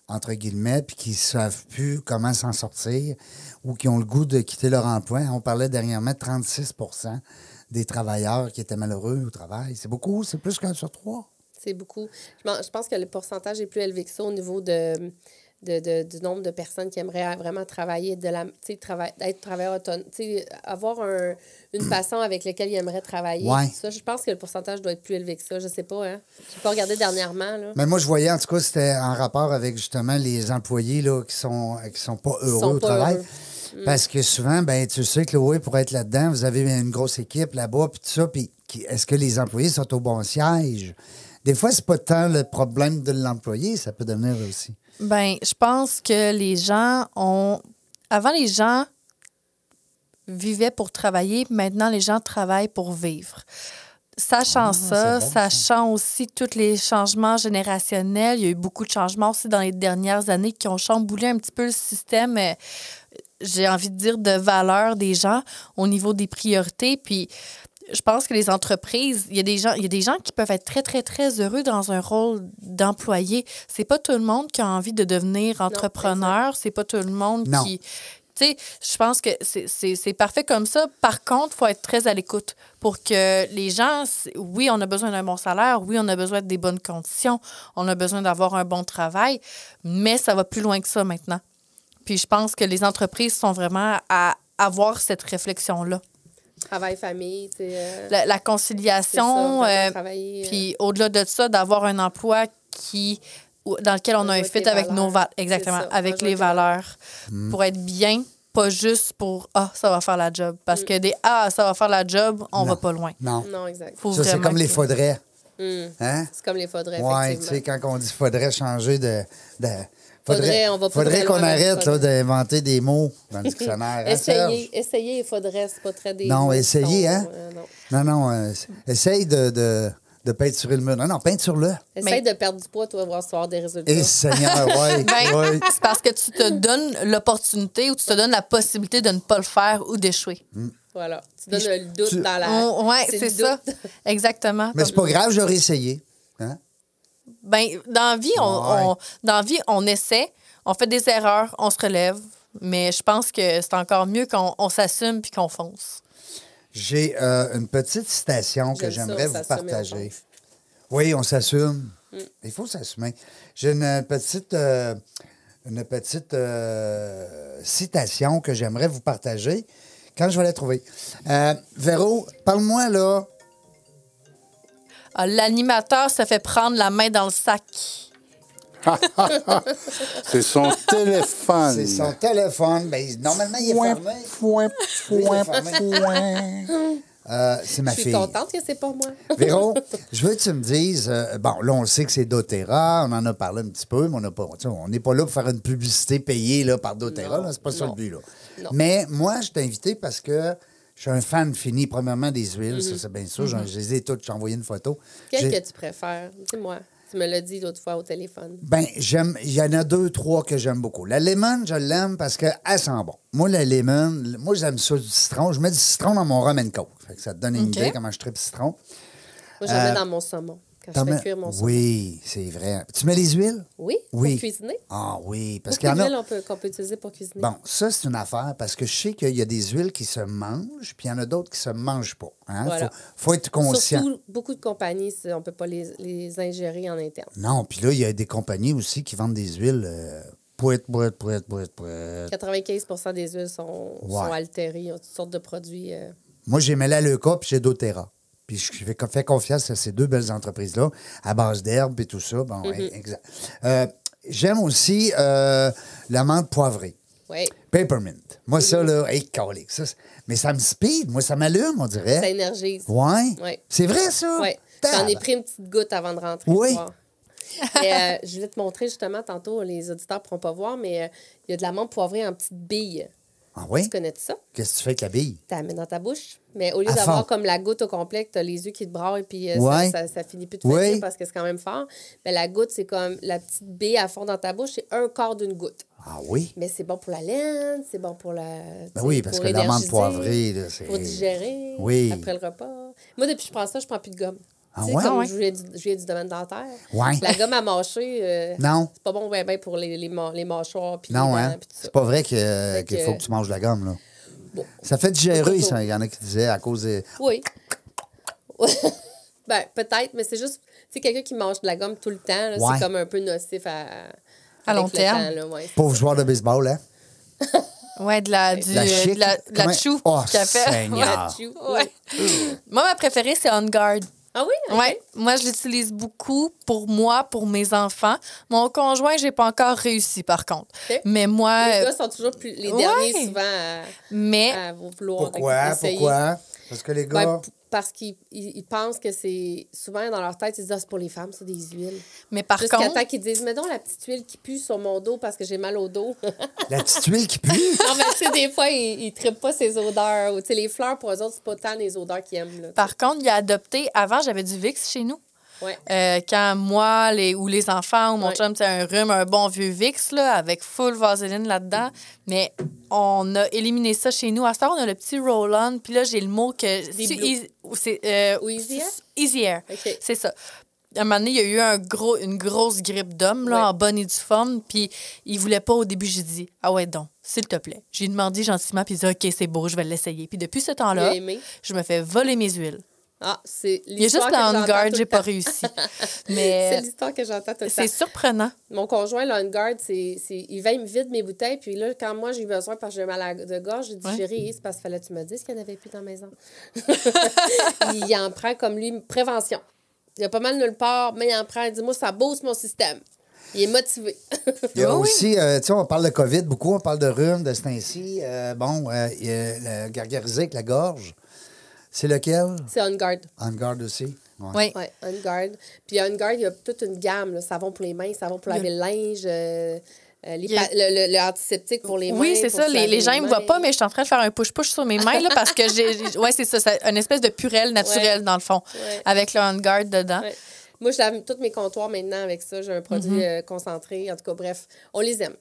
entre guillemets, puis qui ne savent plus comment s'en sortir ou qui ont le goût de quitter leur emploi. On parlait dernièrement de 36% des travailleurs qui étaient malheureux au travail. C'est beaucoup, c'est plus qu'un sur trois. C'est beaucoup. Je pense que le pourcentage est plus élevé que ça au niveau de, de, de- du nombre de personnes qui aimeraient vraiment travailler, de la, tu sais, trava- être travailleur autonome, avoir un- une passion avec laquelle ils aimeraient travailler. Ouais. Ça, je pense que le pourcentage doit être plus élevé que ça. Je sais pas. Hein? Je n'ai pas regardé dernièrement. Là. Mais moi, je voyais, en tout cas, c'était en rapport avec justement les employés là, qui sont, qui sont pas heureux sont au pas travail. heureux. Mm. Parce que souvent, ben, tu sais, Chloé, pour être là-dedans, vous avez une grosse équipe là-bas, puis tout ça, puis est-ce que les employés sont au bon siège? Des fois, c'est pas tant le problème de l'employé, ça peut devenir aussi. Ben, je pense que les gens ont. Avant, les gens vivaient pour travailler. Maintenant, les gens travaillent pour vivre. sachant ça, Ah, bon, sachant aussi tous les changements générationnels, il y a eu beaucoup de changements aussi dans les dernières années qui ont chamboulé un petit peu le système, euh, j'ai envie de dire, de valeur des gens au niveau des priorités. Puis je pense que les entreprises, il y a des gens, il y a des gens qui peuvent être très, très, très heureux dans un rôle d'employé. C'est pas tout le monde qui a envie de devenir entrepreneur. C'est pas tout le monde Non. qui. Tu sais, je pense que c'est- c'est c'est parfait comme ça. Par contre, il faut être très à l'écoute pour que les gens, oui, on a besoin d'un bon salaire, oui, on a besoin des bonnes conditions, on a besoin d'avoir un bon travail, mais ça va plus loin que ça maintenant. Puis je pense que les entreprises sont vraiment à avoir cette réflexion-là. Travail, famille, tu sais. euh, La, la conciliation, euh, euh, puis au-delà de ça, d'avoir un emploi qui dans lequel on a un fit avec nos valeurs. Exactement, ça, avec les valeurs. valeurs. Pour être bien, pas juste pour Ah, ça va faire la job. Parce que des Ah, ça va faire la job, on Non. va pas loin. Non. Non, exact. Faut Ça, c'est comme les faudrait. Hum, Hein? C'est comme les faudrait, Ouais, tu sais, quand on dit faudrait changer de. de- Faudrait, on va pas faudrait qu'on arrête d'inventer des mots dans le [LAUGHS] dictionnaire. hein, Essayer, essayer, il faudrait, c'est pas très des. Non, sont, hein? euh, non. Non, non, euh, essaye de, de, de peinturer le mur. Non, non, peinture-le. Essaye Mais- de perdre du poids, toi, voir si tu vas avoir des résultats. Et Seigneur, [LAUGHS] ouais, Ben, ouais. C'est parce que tu te donnes l'opportunité ou tu te donnes la possibilité de ne pas le faire ou d'échouer. Voilà. Tu donnes le doute tu- dans la. Ouais, le c'est ça. Exactement. Mais c'est pas grave, j'aurais essayé. Hein? Ben, dans la vie, on, Ouais. on- dans la vie, on essaie, on fait des erreurs, on se relève. Mais je pense que c'est encore mieux qu'on on s'assume puis qu'on fonce. J'ai euh, une petite citation que j'aimerais vous partager. Oui, on s'assume. Mm. Il faut s'assumer. J'ai une petite, euh, une petite euh, citation que j'aimerais vous partager quand je vais la trouver. Euh, Véro, parle-moi là. Ah, L'animateur se fait prendre la main dans le sac. [LAUGHS] C'est son téléphone. C'est son téléphone. Ben, normalement, il est Fouin, fermé. fermé. fouin. Euh, c'est ma Je suis fille. contente que c'est pas moi. [LAUGHS] Véro, je veux que tu me dises, euh, bon, là, on le sait que c'est doTERRA, on en a parlé un petit peu, mais on n'a pas, on n'est pas là pour faire une publicité payée là, par doTERRA, Non, là, c'est pas ça le non. but. Là. Non. Mais moi, je t'ai invité parce que je suis un fan fini, premièrement, des huiles, Mhm. ça c'est bien sûr, j'en- je les ai toutes, j'ai envoyé une photo. J'ai- que tu préfères? Dis-moi. Tu me l'as dit l'autre fois au téléphone. Ben, j'aime. Il y en a deux, trois que j'aime beaucoup. La lemon, je l'aime parce qu'elle sent bon. Moi, la lemon, moi, j'aime ça du citron. Je mets du citron dans mon rum and coke. Fait que ça te donne une idée comment je tripe citron. Moi, j'en mets dans mon saumon. Quand T'en je fais mets- cuire mon saumon. Oui, c'est vrai. Tu mets les huiles? Oui, Oui. pour cuisiner. Ah oui, parce qu'il Beaucoup y en a. on peut- qu'on peut utiliser pour cuisiner. Bon, ça, c'est une affaire parce que je sais qu'il y a des huiles qui se mangent, puis il y en a d'autres qui se mangent pas. Hein? Voilà. Faut, faut être conscient. Surtout, beaucoup de compagnies, c'est- on ne peut pas les, les ingérer en interne. Non, puis là, il y a des compagnies aussi qui vendent des huiles euh, pouette, pouette, pouette, pouette, pouette. 95% des huiles sont, Ouais. sont altérées. Ont toutes sortes de produits. euh, Moi, j'ai Melaleuca puis j'ai doTERRA. Puis je fais, confiance à ces deux belles entreprises-là, à base d'herbes et tout ça. Bon, ouais, exact. Euh, J'aime aussi euh, la menthe poivrée. Oui, Peppermint. Moi, ça, là, hey, calique, ça, mais ça me speed, moi, ça m'allume, on ça dirait. énergise. Ouais. Ouais. C'est vrai, ça? Oui. J'en ai pris une petite goutte avant de rentrer. Oui. Et, euh, je voulais te montrer justement tantôt, les auditeurs ne pourront pas voir, mais euh, il y a de la menthe poivrée en petites billes. Ah oui? Tu connais ça? Qu'est-ce que tu fais avec la bille? Tu la mets dans ta bouche. Mais au lieu d'avoir comme la goutte au complet, tu as les yeux qui te braillent puis euh, Ouais. ça, ça, ça finit plus de finir parce que c'est quand même fort. Mais la goutte, c'est comme la petite bille à fond dans ta bouche, c'est un quart d'une goutte. Ah oui? Mais c'est bon pour la laine, c'est bon pour la. Ben oui, parce que la menthe énergiser, poivrée, c'est. Pour digérer. Oui. Après le repas. Moi, depuis que je prends ça, je prends plus de gomme. Ah tu sais, ouais? comme Ouais? je viens, du, je viens du domaine dentaire. Ouais. La gomme à mâcher, euh, Non. c'est pas bon ben, ben pour les, les, les mâchoires. Puis Non, les dents, hein? C'est pas vrai qu'il faut que tu manges de la gomme, là. Bon. Ça fait digérer, ça. Il y en a qui disaient à cause des. Oui. [LAUGHS] ben, peut-être, mais c'est juste, tu sais, quelqu'un qui mange de la gomme tout le temps, c'est comme un peu nocif à, À long le terme. temps, là, ouais. Pauvre joueur de baseball, hein? [LAUGHS] Ouais, de la, du, La chic. de la, de la chou Oh. Achou. [LAUGHS] Ouais. Moi, ma préférée, c'est On Guard. Ah oui? Ouais, moi, je l'utilise beaucoup pour moi, pour mes enfants. Mon conjoint, j'ai pas encore réussi, par contre. Mais moi, Les euh, gars sont toujours plus, les ouais. derniers souvent à, mais à vouloir Pourquoi? essayer. Pourquoi? Parce que les Ben, gars. Parce qu'ils ils- ils pensent que c'est. Souvent, dans leur tête, ils se disent Ah, c'est pour les femmes, c'est des huiles. Mais par Jusqu'à contre, temps qu'ils disent Mais donc, la petite huile qui pue sur mon dos parce que j'ai mal au dos. [LAUGHS] La petite huile qui pue? [LAUGHS] non, mais tu sais, des fois, ils ne trippent pas ces odeurs. Ou, tu sais, les fleurs, pour eux autres, c'est pas tant les odeurs qu'ils aiment. Là. par contre, il a adopté. Avant, j'avais du VIX chez nous. Ouais. Euh, quand moi les, ou les enfants ou mon Ouais. chum, c'est un rhume, un bon vieux VIX là, avec full vaseline là-dedans. Mais on a éliminé ça chez nous. À ce temps, on a le petit roll-on. Puis là, j'ai le mot que. C'est euh, Air. OK. C'est ça. À un moment donné, il y a eu un gros, une grosse grippe d'hommes là, Ouais. en bonne et due forme. Puis il voulait pas au début. J'ai dit Ah ouais, donc, s'il te plaît. J'ai demandé gentiment. Puis il dit OK, c'est beau, je vais l'essayer. Puis depuis ce temps-là, je me fais voler mes huiles. Ah, c'est Il y a juste l'histoire que la On j'entends Guard, tout j'ai le pas réussi. [LAUGHS] C'est l'histoire que j'entends tout le temps. c'est surprenant. Mon conjoint, là, On Guard, c'est, c'est- il va, il me vide mes bouteilles. Puis là, quand moi, j'ai eu besoin parce que j'ai mal à de gorge, j'ai dit, Ouais. chérie, c'est parce qu'il fallait que tu me dises qu'il n'y en avait plus dans la maison. [LAUGHS] il en prend comme lui, prévention. Il y a pas mal nulle part, mais il en prend. Il dit, moi, ça booste mon système. Il est motivé. [LAUGHS] Il y a aussi, euh, tu sais, on parle de COVID beaucoup, on parle de rhume, de ce temps-ci. Euh, bon, euh, il y a le gargarisé avec la gorge. C'est lequel? c'est On Guard. En garde aussi. Ouais. Oui. Oui, On Guard. Puis On Guard, il y a toute une gamme. Là. Savon pour les mains, savon pour laver le linge, euh, euh, les le, le- le antiseptique pour les mains. Oui, c'est ça. Les, les gens, ils me voient pas, mais je suis en train de faire un push-push sur mes mains là, parce que j'ai. [LAUGHS] j'ai- Ouais, c'est ça. C'est une espèce de purelle naturelle, Ouais. dans le fond, Ouais. avec le On Guard dedans. Ouais. Moi, je lave tous mes comptoirs maintenant avec ça. J'ai un produit Mhm. euh, concentré. En tout cas, bref, on les aime.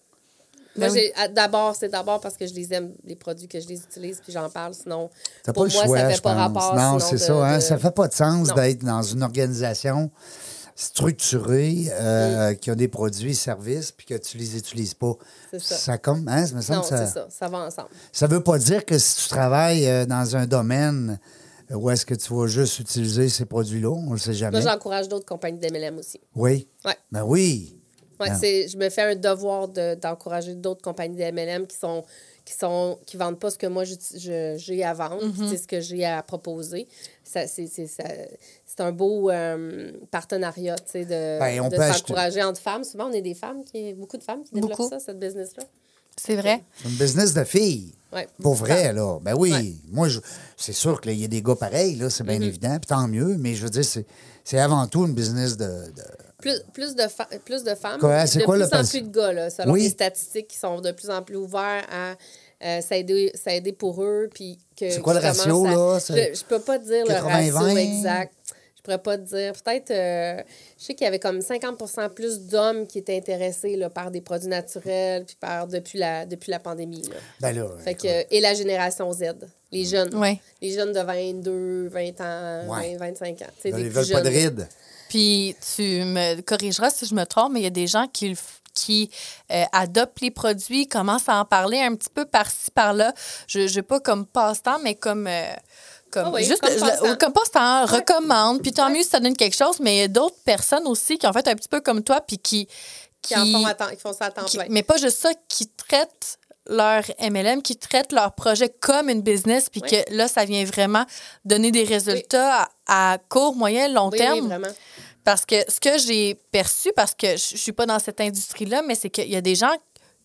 Moi, Ben oui. à- d'abord, c'est d'abord parce que je les aime, les produits que je les utilise, puis j'en parle. Sinon, pour pas moi, choix, ça fait pas pense. rapport. non, c'est ça. Hein? de- Ça fait pas de sens d'être dans une organisation structurée euh, qui a des produits et services puis que tu les utilises pas. C'est ça. comme, hein, ça me semble Non, ça, c'est ça. Ça va ensemble. ça veut pas dire que si tu travailles euh, dans un domaine où est-ce que tu vas juste utiliser ces produits-là, on le sait jamais. Moi, j'encourage d'autres compagnies d'MLM aussi. Oui. Ouais. Ben oui. Ouais, Ah. c'est, je me fais un devoir de- d'encourager d'autres compagnies de MLM qui sont qui sont qui vendent pas ce que moi je- j'ai à vendre, Mm-hmm. c'est ce que j'ai à proposer. Ça, c'est, c'est, ça- c'est un beau euh, partenariat, tu sais, de, Ben, on de peut acheter- s'encourager entre femmes. Souvent, on est des femmes, qui, beaucoup de femmes qui développent Beaucoup. ça, cette business-là. C'est vrai. C'est un business de filles. Ouais. Pour vrai, là. Ben oui. Ouais. Moi, je- c'est sûr qu'il y a des gars pareils, là, c'est bien Mm-hmm. évident, puis tant mieux, mais je veux dire, c'est, c'est avant tout une business de. de- Plus, plus, de fa- plus de femmes, Quoi, c'est de quoi plus le en plus de gars, là, selon Oui. les statistiques qui sont de plus en plus ouverts à euh, s'aider, s'aider pour eux. Puis que, C'est quoi le ratio, là? C'est Je, je peux pas te dire 80-20? le ratio exact. Je pourrais pas te dire. Peut-être, euh, je sais qu'il y avait comme 50% plus d'hommes qui étaient intéressés là, par des produits naturels puis par, depuis, la, depuis la pandémie. Là. Ben là. Fait que, et la génération Z, les jeunes. Oui. Les jeunes de 22, 20 ans, Ouais. 20, 25 ans. Ils plus veulent pas de jeunes. rides. Puis tu me corrigeras si je me trompe, mais il y a des gens qui, qui euh, adoptent les produits, commencent à en parler un petit peu par-ci, par-là. Je ne pas comme passe-temps, mais comme. euh, comme Ah oui, juste comme passe-temps. passe-temps, recommande, puis tant mieux si ça donne quelque chose, mais il y a d'autres personnes aussi qui ont fait un petit peu comme toi, puis qui. Qui, en font, à temps- qui font ça à temps qui- plein. mais pas juste ça, qui traitent leur MLM, qui traitent leur projet comme une business, puis Oui. que là, ça vient vraiment donner des résultats à, à court, moyen, long Oui, terme. oui, vraiment. Parce que ce que j'ai perçu, parce que je suis pas dans cette industrie-là, mais c'est qu'il y a des gens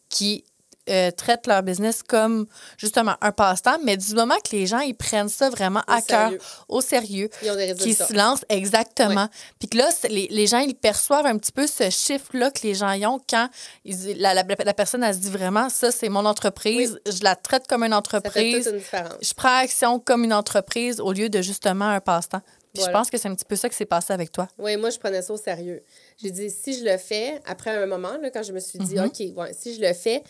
qui euh, traitent leur business comme justement un passe-temps, mais du moment que les gens ils prennent ça vraiment à cœur, au sérieux, Ils ont des qui résultats. se lancent exactement. Puis que là, les, les gens, ils perçoivent un petit peu ce chiffre-là que les gens y ont quand ils- la, la, la personne, elle se dit vraiment, ça, c'est mon entreprise, je la traite comme une Ça fait toute entreprise, une différence. je prends action comme une entreprise au lieu de justement un passe-temps. Puis je pense que c'est un petit peu ça qui s'est passé avec toi. Oui, moi, je prenais ça au sérieux. J'ai dit, si je le fais, après un moment, là, quand je me suis dit, Mm-hmm. OK, ouais, si je le fais,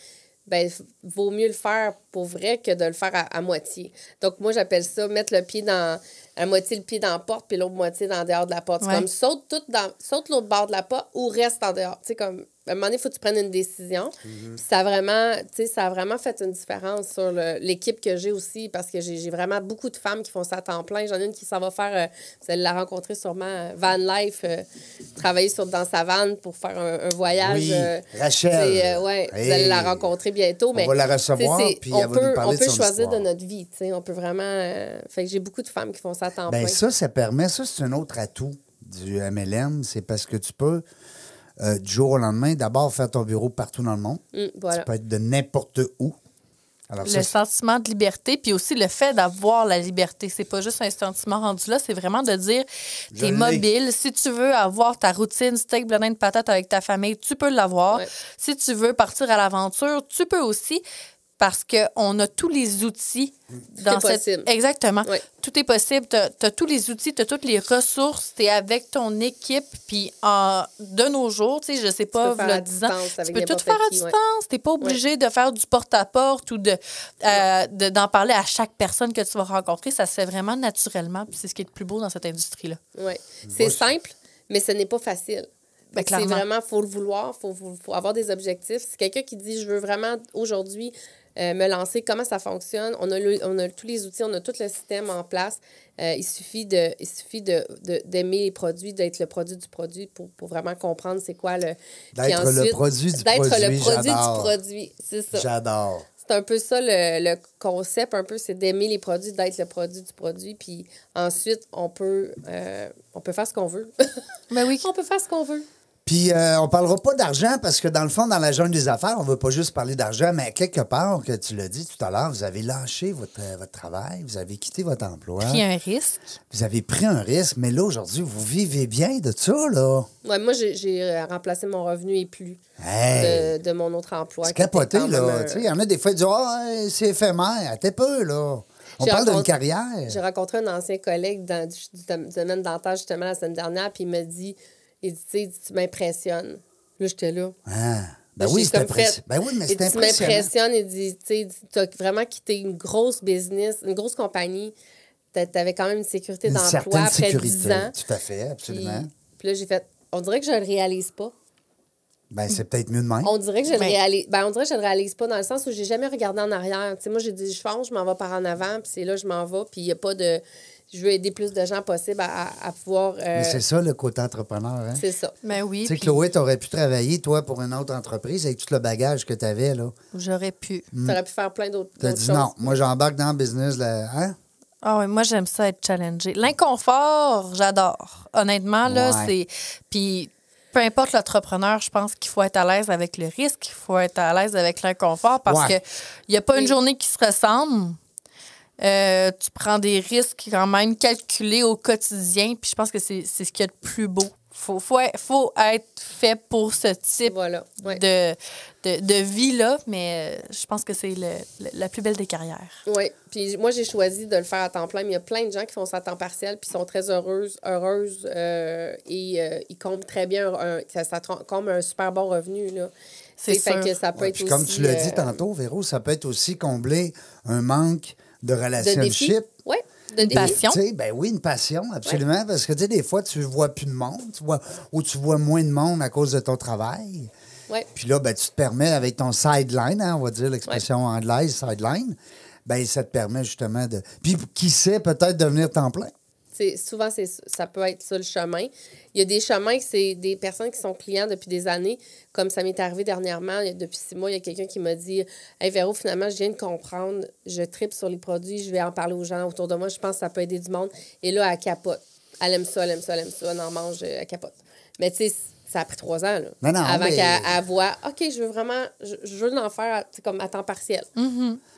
ben, vaut mieux le faire pour vrai que de le faire à, à moitié. Donc, moi, j'appelle ça mettre le pied dans, à moitié le pied dans la porte, puis l'autre moitié dans dehors de la porte. C'est comme saute tout dans, saute l'autre bord de la porte ou reste en dehors. Tu sais, comme, à un moment donné, il faut que tu prennes une décision. Puis ça a vraiment, ça a vraiment fait une différence sur l'équipe que j'ai aussi, parce que j'ai vraiment beaucoup de femmes qui font ça à temps plein. J'en ai une qui s'en va faire, euh, vous allez la rencontrer sûrement, euh, Van Life, euh, travailler sur, dans sa vanne pour faire un, un voyage. Oui, euh, Rachel. ouais, vous allez la rencontrer bientôt. mais va la recevoir, puis on elle va nous peut, parler on de peut son choisir histoire. de notre vie. On peut vraiment. fait que j'ai beaucoup de femmes qui font ça à temps Ben plein. ça, ça permet, ça, c'est un autre atout du MLM, c'est parce que tu peux, euh, du jour au lendemain, d'abord faire ton bureau partout dans le monde. Voilà. Tu peux être de n'importe où. Alors, le ça, sentiment de liberté, puis aussi le fait d'avoir la liberté. C'est pas juste un sentiment rendu là, c'est vraiment de dire t'es l'ai. mobile. Si tu veux avoir ta routine steak, blendin de patate avec ta famille, tu peux l'avoir. Ouais. Si tu veux partir à l'aventure, tu peux aussi. Parce qu'on a tous les outils dans est cette. possible. Exactement. Tout est possible. Tu as, tous les outils, tu as toutes les ressources, tu es avec ton équipe. Puis en- de nos jours, tu sais, je sais pas, peux faire v'là à 10 ans, distance tu peux tout faire à qui, ouais. distance. Tu n'es pas obligé de faire du porte-à-porte ou de, euh, de- d'en parler à chaque personne que tu vas rencontrer. Ça se fait vraiment naturellement. Puis c'est ce qui est le plus beau dans cette industrie-là. Ouais. C'est simple, mais ce n'est pas facile. Ben, c'est vraiment, faut le vouloir, faut, faut, faut avoir des objectifs. C'est quelqu'un qui dit, je veux vraiment aujourd'hui euh, me lancer, comment ça fonctionne. On a, le- on a tous les outils, on a tout le système en place. Euh, il suffit de, il suffit de, de- d'aimer les produits, d'être le produit du produit pour, pour vraiment comprendre c'est quoi le. D'être le ensuite, produit du d'être produit, le produit j'adore. du produit. C'est ça. J'adore. C'est un peu ça le, le concept, un peu, c'est d'aimer les produits, d'être le produit du produit. Puis ensuite, on peut, euh, on peut faire ce qu'on veut. Ben oui. [LAUGHS] on peut faire ce qu'on veut. Puis, euh, on parlera pas d'argent parce que, dans le fond, dans la jungle des affaires, on veut pas juste parler d'argent, mais quelque part, que tu l'as dit tout à l'heure, vous avez lâché votre, euh, votre travail, vous avez quitté votre emploi, Pris un risque. vous avez pris un risque, mais là, aujourd'hui, vous vivez bien de ça, là. Ouais, moi, j'ai, euh, remplacé mon revenu et plus Hey! de, de mon autre emploi. C'est capoté, là. un- Tu sais, il y en a des fois qui disent Ah, c'est éphémère. T'es peu, là. On parle d'une carrière. J'ai rencontré un ancien collègue dans, du, du dom- domaine dentaire justement la semaine dernière, puis il m'a dit, il dit, tu tu m'impressionnes. Là, j'étais là. Ah. Ben oui, c'est impressionnant. Ben oui, mais c'est impressionnant. m'impressionnes. Il dit, tu sais, tu as vraiment quitté une grosse business, une grosse compagnie. Tu avais quand même une sécurité d'emploi après sécurité. 10 ans. Tout à fait, absolument. puis là, j'ai fait, on dirait que je le réalise pas. Ben, c'est peut-être mieux de même. On dirait que je Mais- réalise. Ben, on dirait que je le réalise pas dans le sens où j'ai jamais regardé en arrière. Tu sais, moi, j'ai dit, je fonce, je m'en vais par en avant, puis c'est là, je m'en vais, puis il n'y a pas de. Je veux aider plus de gens possible à, pouvoir. euh, Mais c'est ça, le côté entrepreneur. Hein? c'est ça. Ben oui. Tu sais, puis Chloé, t'aurais pu travailler, toi, pour une autre entreprise avec tout le bagage que t'avais, là. J'aurais pu. Tu aurais pu faire plein d'autres T'as d'autres dit choses. non, moi, j'embarque dans le business, là. Hein? Ah oui, moi j'aime ça être challengé. L'inconfort, j'adore. Honnêtement, là, Ouais. c'est. Puis peu importe l'entrepreneur, je pense qu'il faut être à l'aise avec le risque, il faut être à l'aise avec l'inconfort parce Ouais. que il n'y a pas une journée qui se ressemble. Euh, tu prends des risques quand même calculés au quotidien, puis je pense que c'est c'est ce qu'il y a de plus beau. Faut, faut, être- faut être fait pour ce type Voilà. Ouais. de, de, de vie-là, mais euh, je pense que c'est le- le- la plus belle des carrières. Oui, puis moi, j'ai choisi de le faire à temps plein, mais il y a plein de gens qui font ça à temps partiel, puis sont très heureuses, heureuses euh, et euh, ils comblent très bien, un, ça, ça comble un super bon revenu. Là. C'est. Fait que ça peut Ouais, être puis aussi, comme tu l'as euh, dit tantôt, Véro, ça peut être aussi combler un manque de relationship. Oui, défis. passion? Ben oui, une passion, absolument. Parce que, tu sais, des fois, tu vois plus de monde, tu vois, ou tu vois moins de monde à cause de ton travail. Ouais. Puis là, ben, tu te permets, avec ton sideline, hein, on va dire l'expression anglaise, sideline, ben, ça te permet justement de. Puis, qui sait, peut-être devenir temps plein. C'est- souvent, c'est, ça peut être ça le chemin. Il y a des chemins c'est des personnes qui sont clients depuis des années. Comme ça m'est arrivé dernièrement, depuis six mois, il y a quelqu'un qui m'a dit Hey Véro, finalement, je viens de comprendre, je tripe sur les produits, je vais en parler aux gens autour de moi, je pense que ça peut aider du monde. Et là, elle capote. Elle aime ça, elle aime ça, elle aime ça, elle en mange, elle capote. Mais tu sais, ça a pris trois ans, là. Non, non, avant mais- qu'elle voit OK, je veux vraiment, je, je veux l'en faire comme à temps partiel.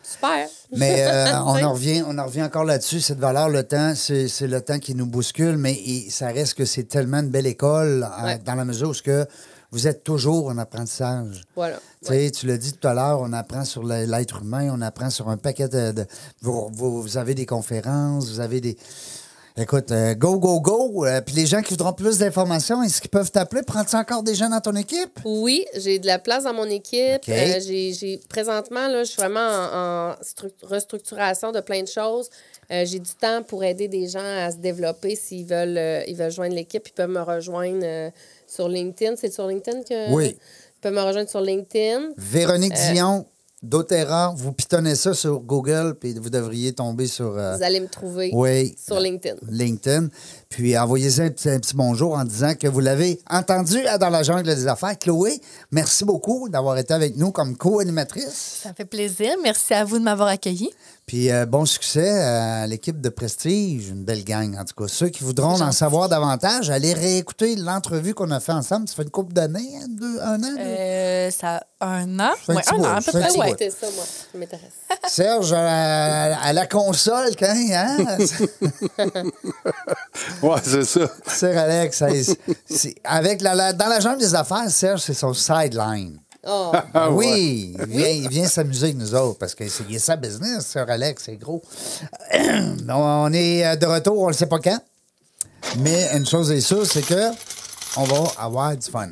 Super. Mais euh, [LAUGHS] on, Ouais. en revient, on en revient encore là-dessus. Cette valeur, le temps, c'est c'est le temps qui nous bouscule, mais il- ça reste que c'est tellement une belle école euh, Ouais. dans la mesure où ce que vous êtes toujours en apprentissage. Voilà. Tu sais, Tu l'as dit tout à l'heure, on apprend sur l'être humain, on apprend sur un paquet de. de- vous, vous- vous avez des conférences, vous avez des. Écoute, euh, go, go, go. Euh, Puis les gens qui voudront plus d'informations, est-ce qu'ils peuvent t'appeler? Prends-tu encore des gens dans ton équipe? Oui, j'ai de la place dans mon équipe. Euh, j'ai, j'ai- présentement, là, je suis vraiment en, en stru- restructuration de plein de choses. J'ai du temps pour aider des gens à se développer s'ils veulent, ils veulent joindre l'équipe. Ils peuvent me rejoindre sur LinkedIn. C'est sur LinkedIn que. Oui. Ils peuvent me rejoindre sur LinkedIn. Véronique Dion, doTERRA, vous pitonnez ça sur Google, puis vous devriez tomber sur. euh, Vous allez me trouver oui. sur LinkedIn. LinkedIn. Puis envoyez-y un petit, un petit bonjour en disant que vous l'avez entendu à dans la jungle des affaires. Chloé, merci beaucoup d'avoir été avec nous comme co-animatrice. Ça fait plaisir. Merci à vous de m'avoir accueilli. Puis euh, bon succès à l'équipe de Prestige, une belle gang en tout cas. Ceux qui voudront en savoir davantage, allez réécouter l'entrevue qu'on a fait ensemble. Ça fait une couple d'années, hein, deux, un an. deux? Euh, ça a un an? C'est un an à peu près, ouais. C'est ça, moi. Ça m'intéresse. [LAUGHS] Serge, à, à la console, quand, hein? [LAUGHS] Ouais, c'est ça. Sir Alex, c'est- [LAUGHS] avec la, la- dans la jungle des affaires, Serge, c'est son sideline. Oh, ouais. oui, il vient, il vient s'amuser avec nous autres parce que c'est sa business, Sir Alex, c'est gros. [CLEARS THROAT] on est euh, de retour, on ne sait pas quand. Mais une chose est sûre, c'est que on va avoir du fun.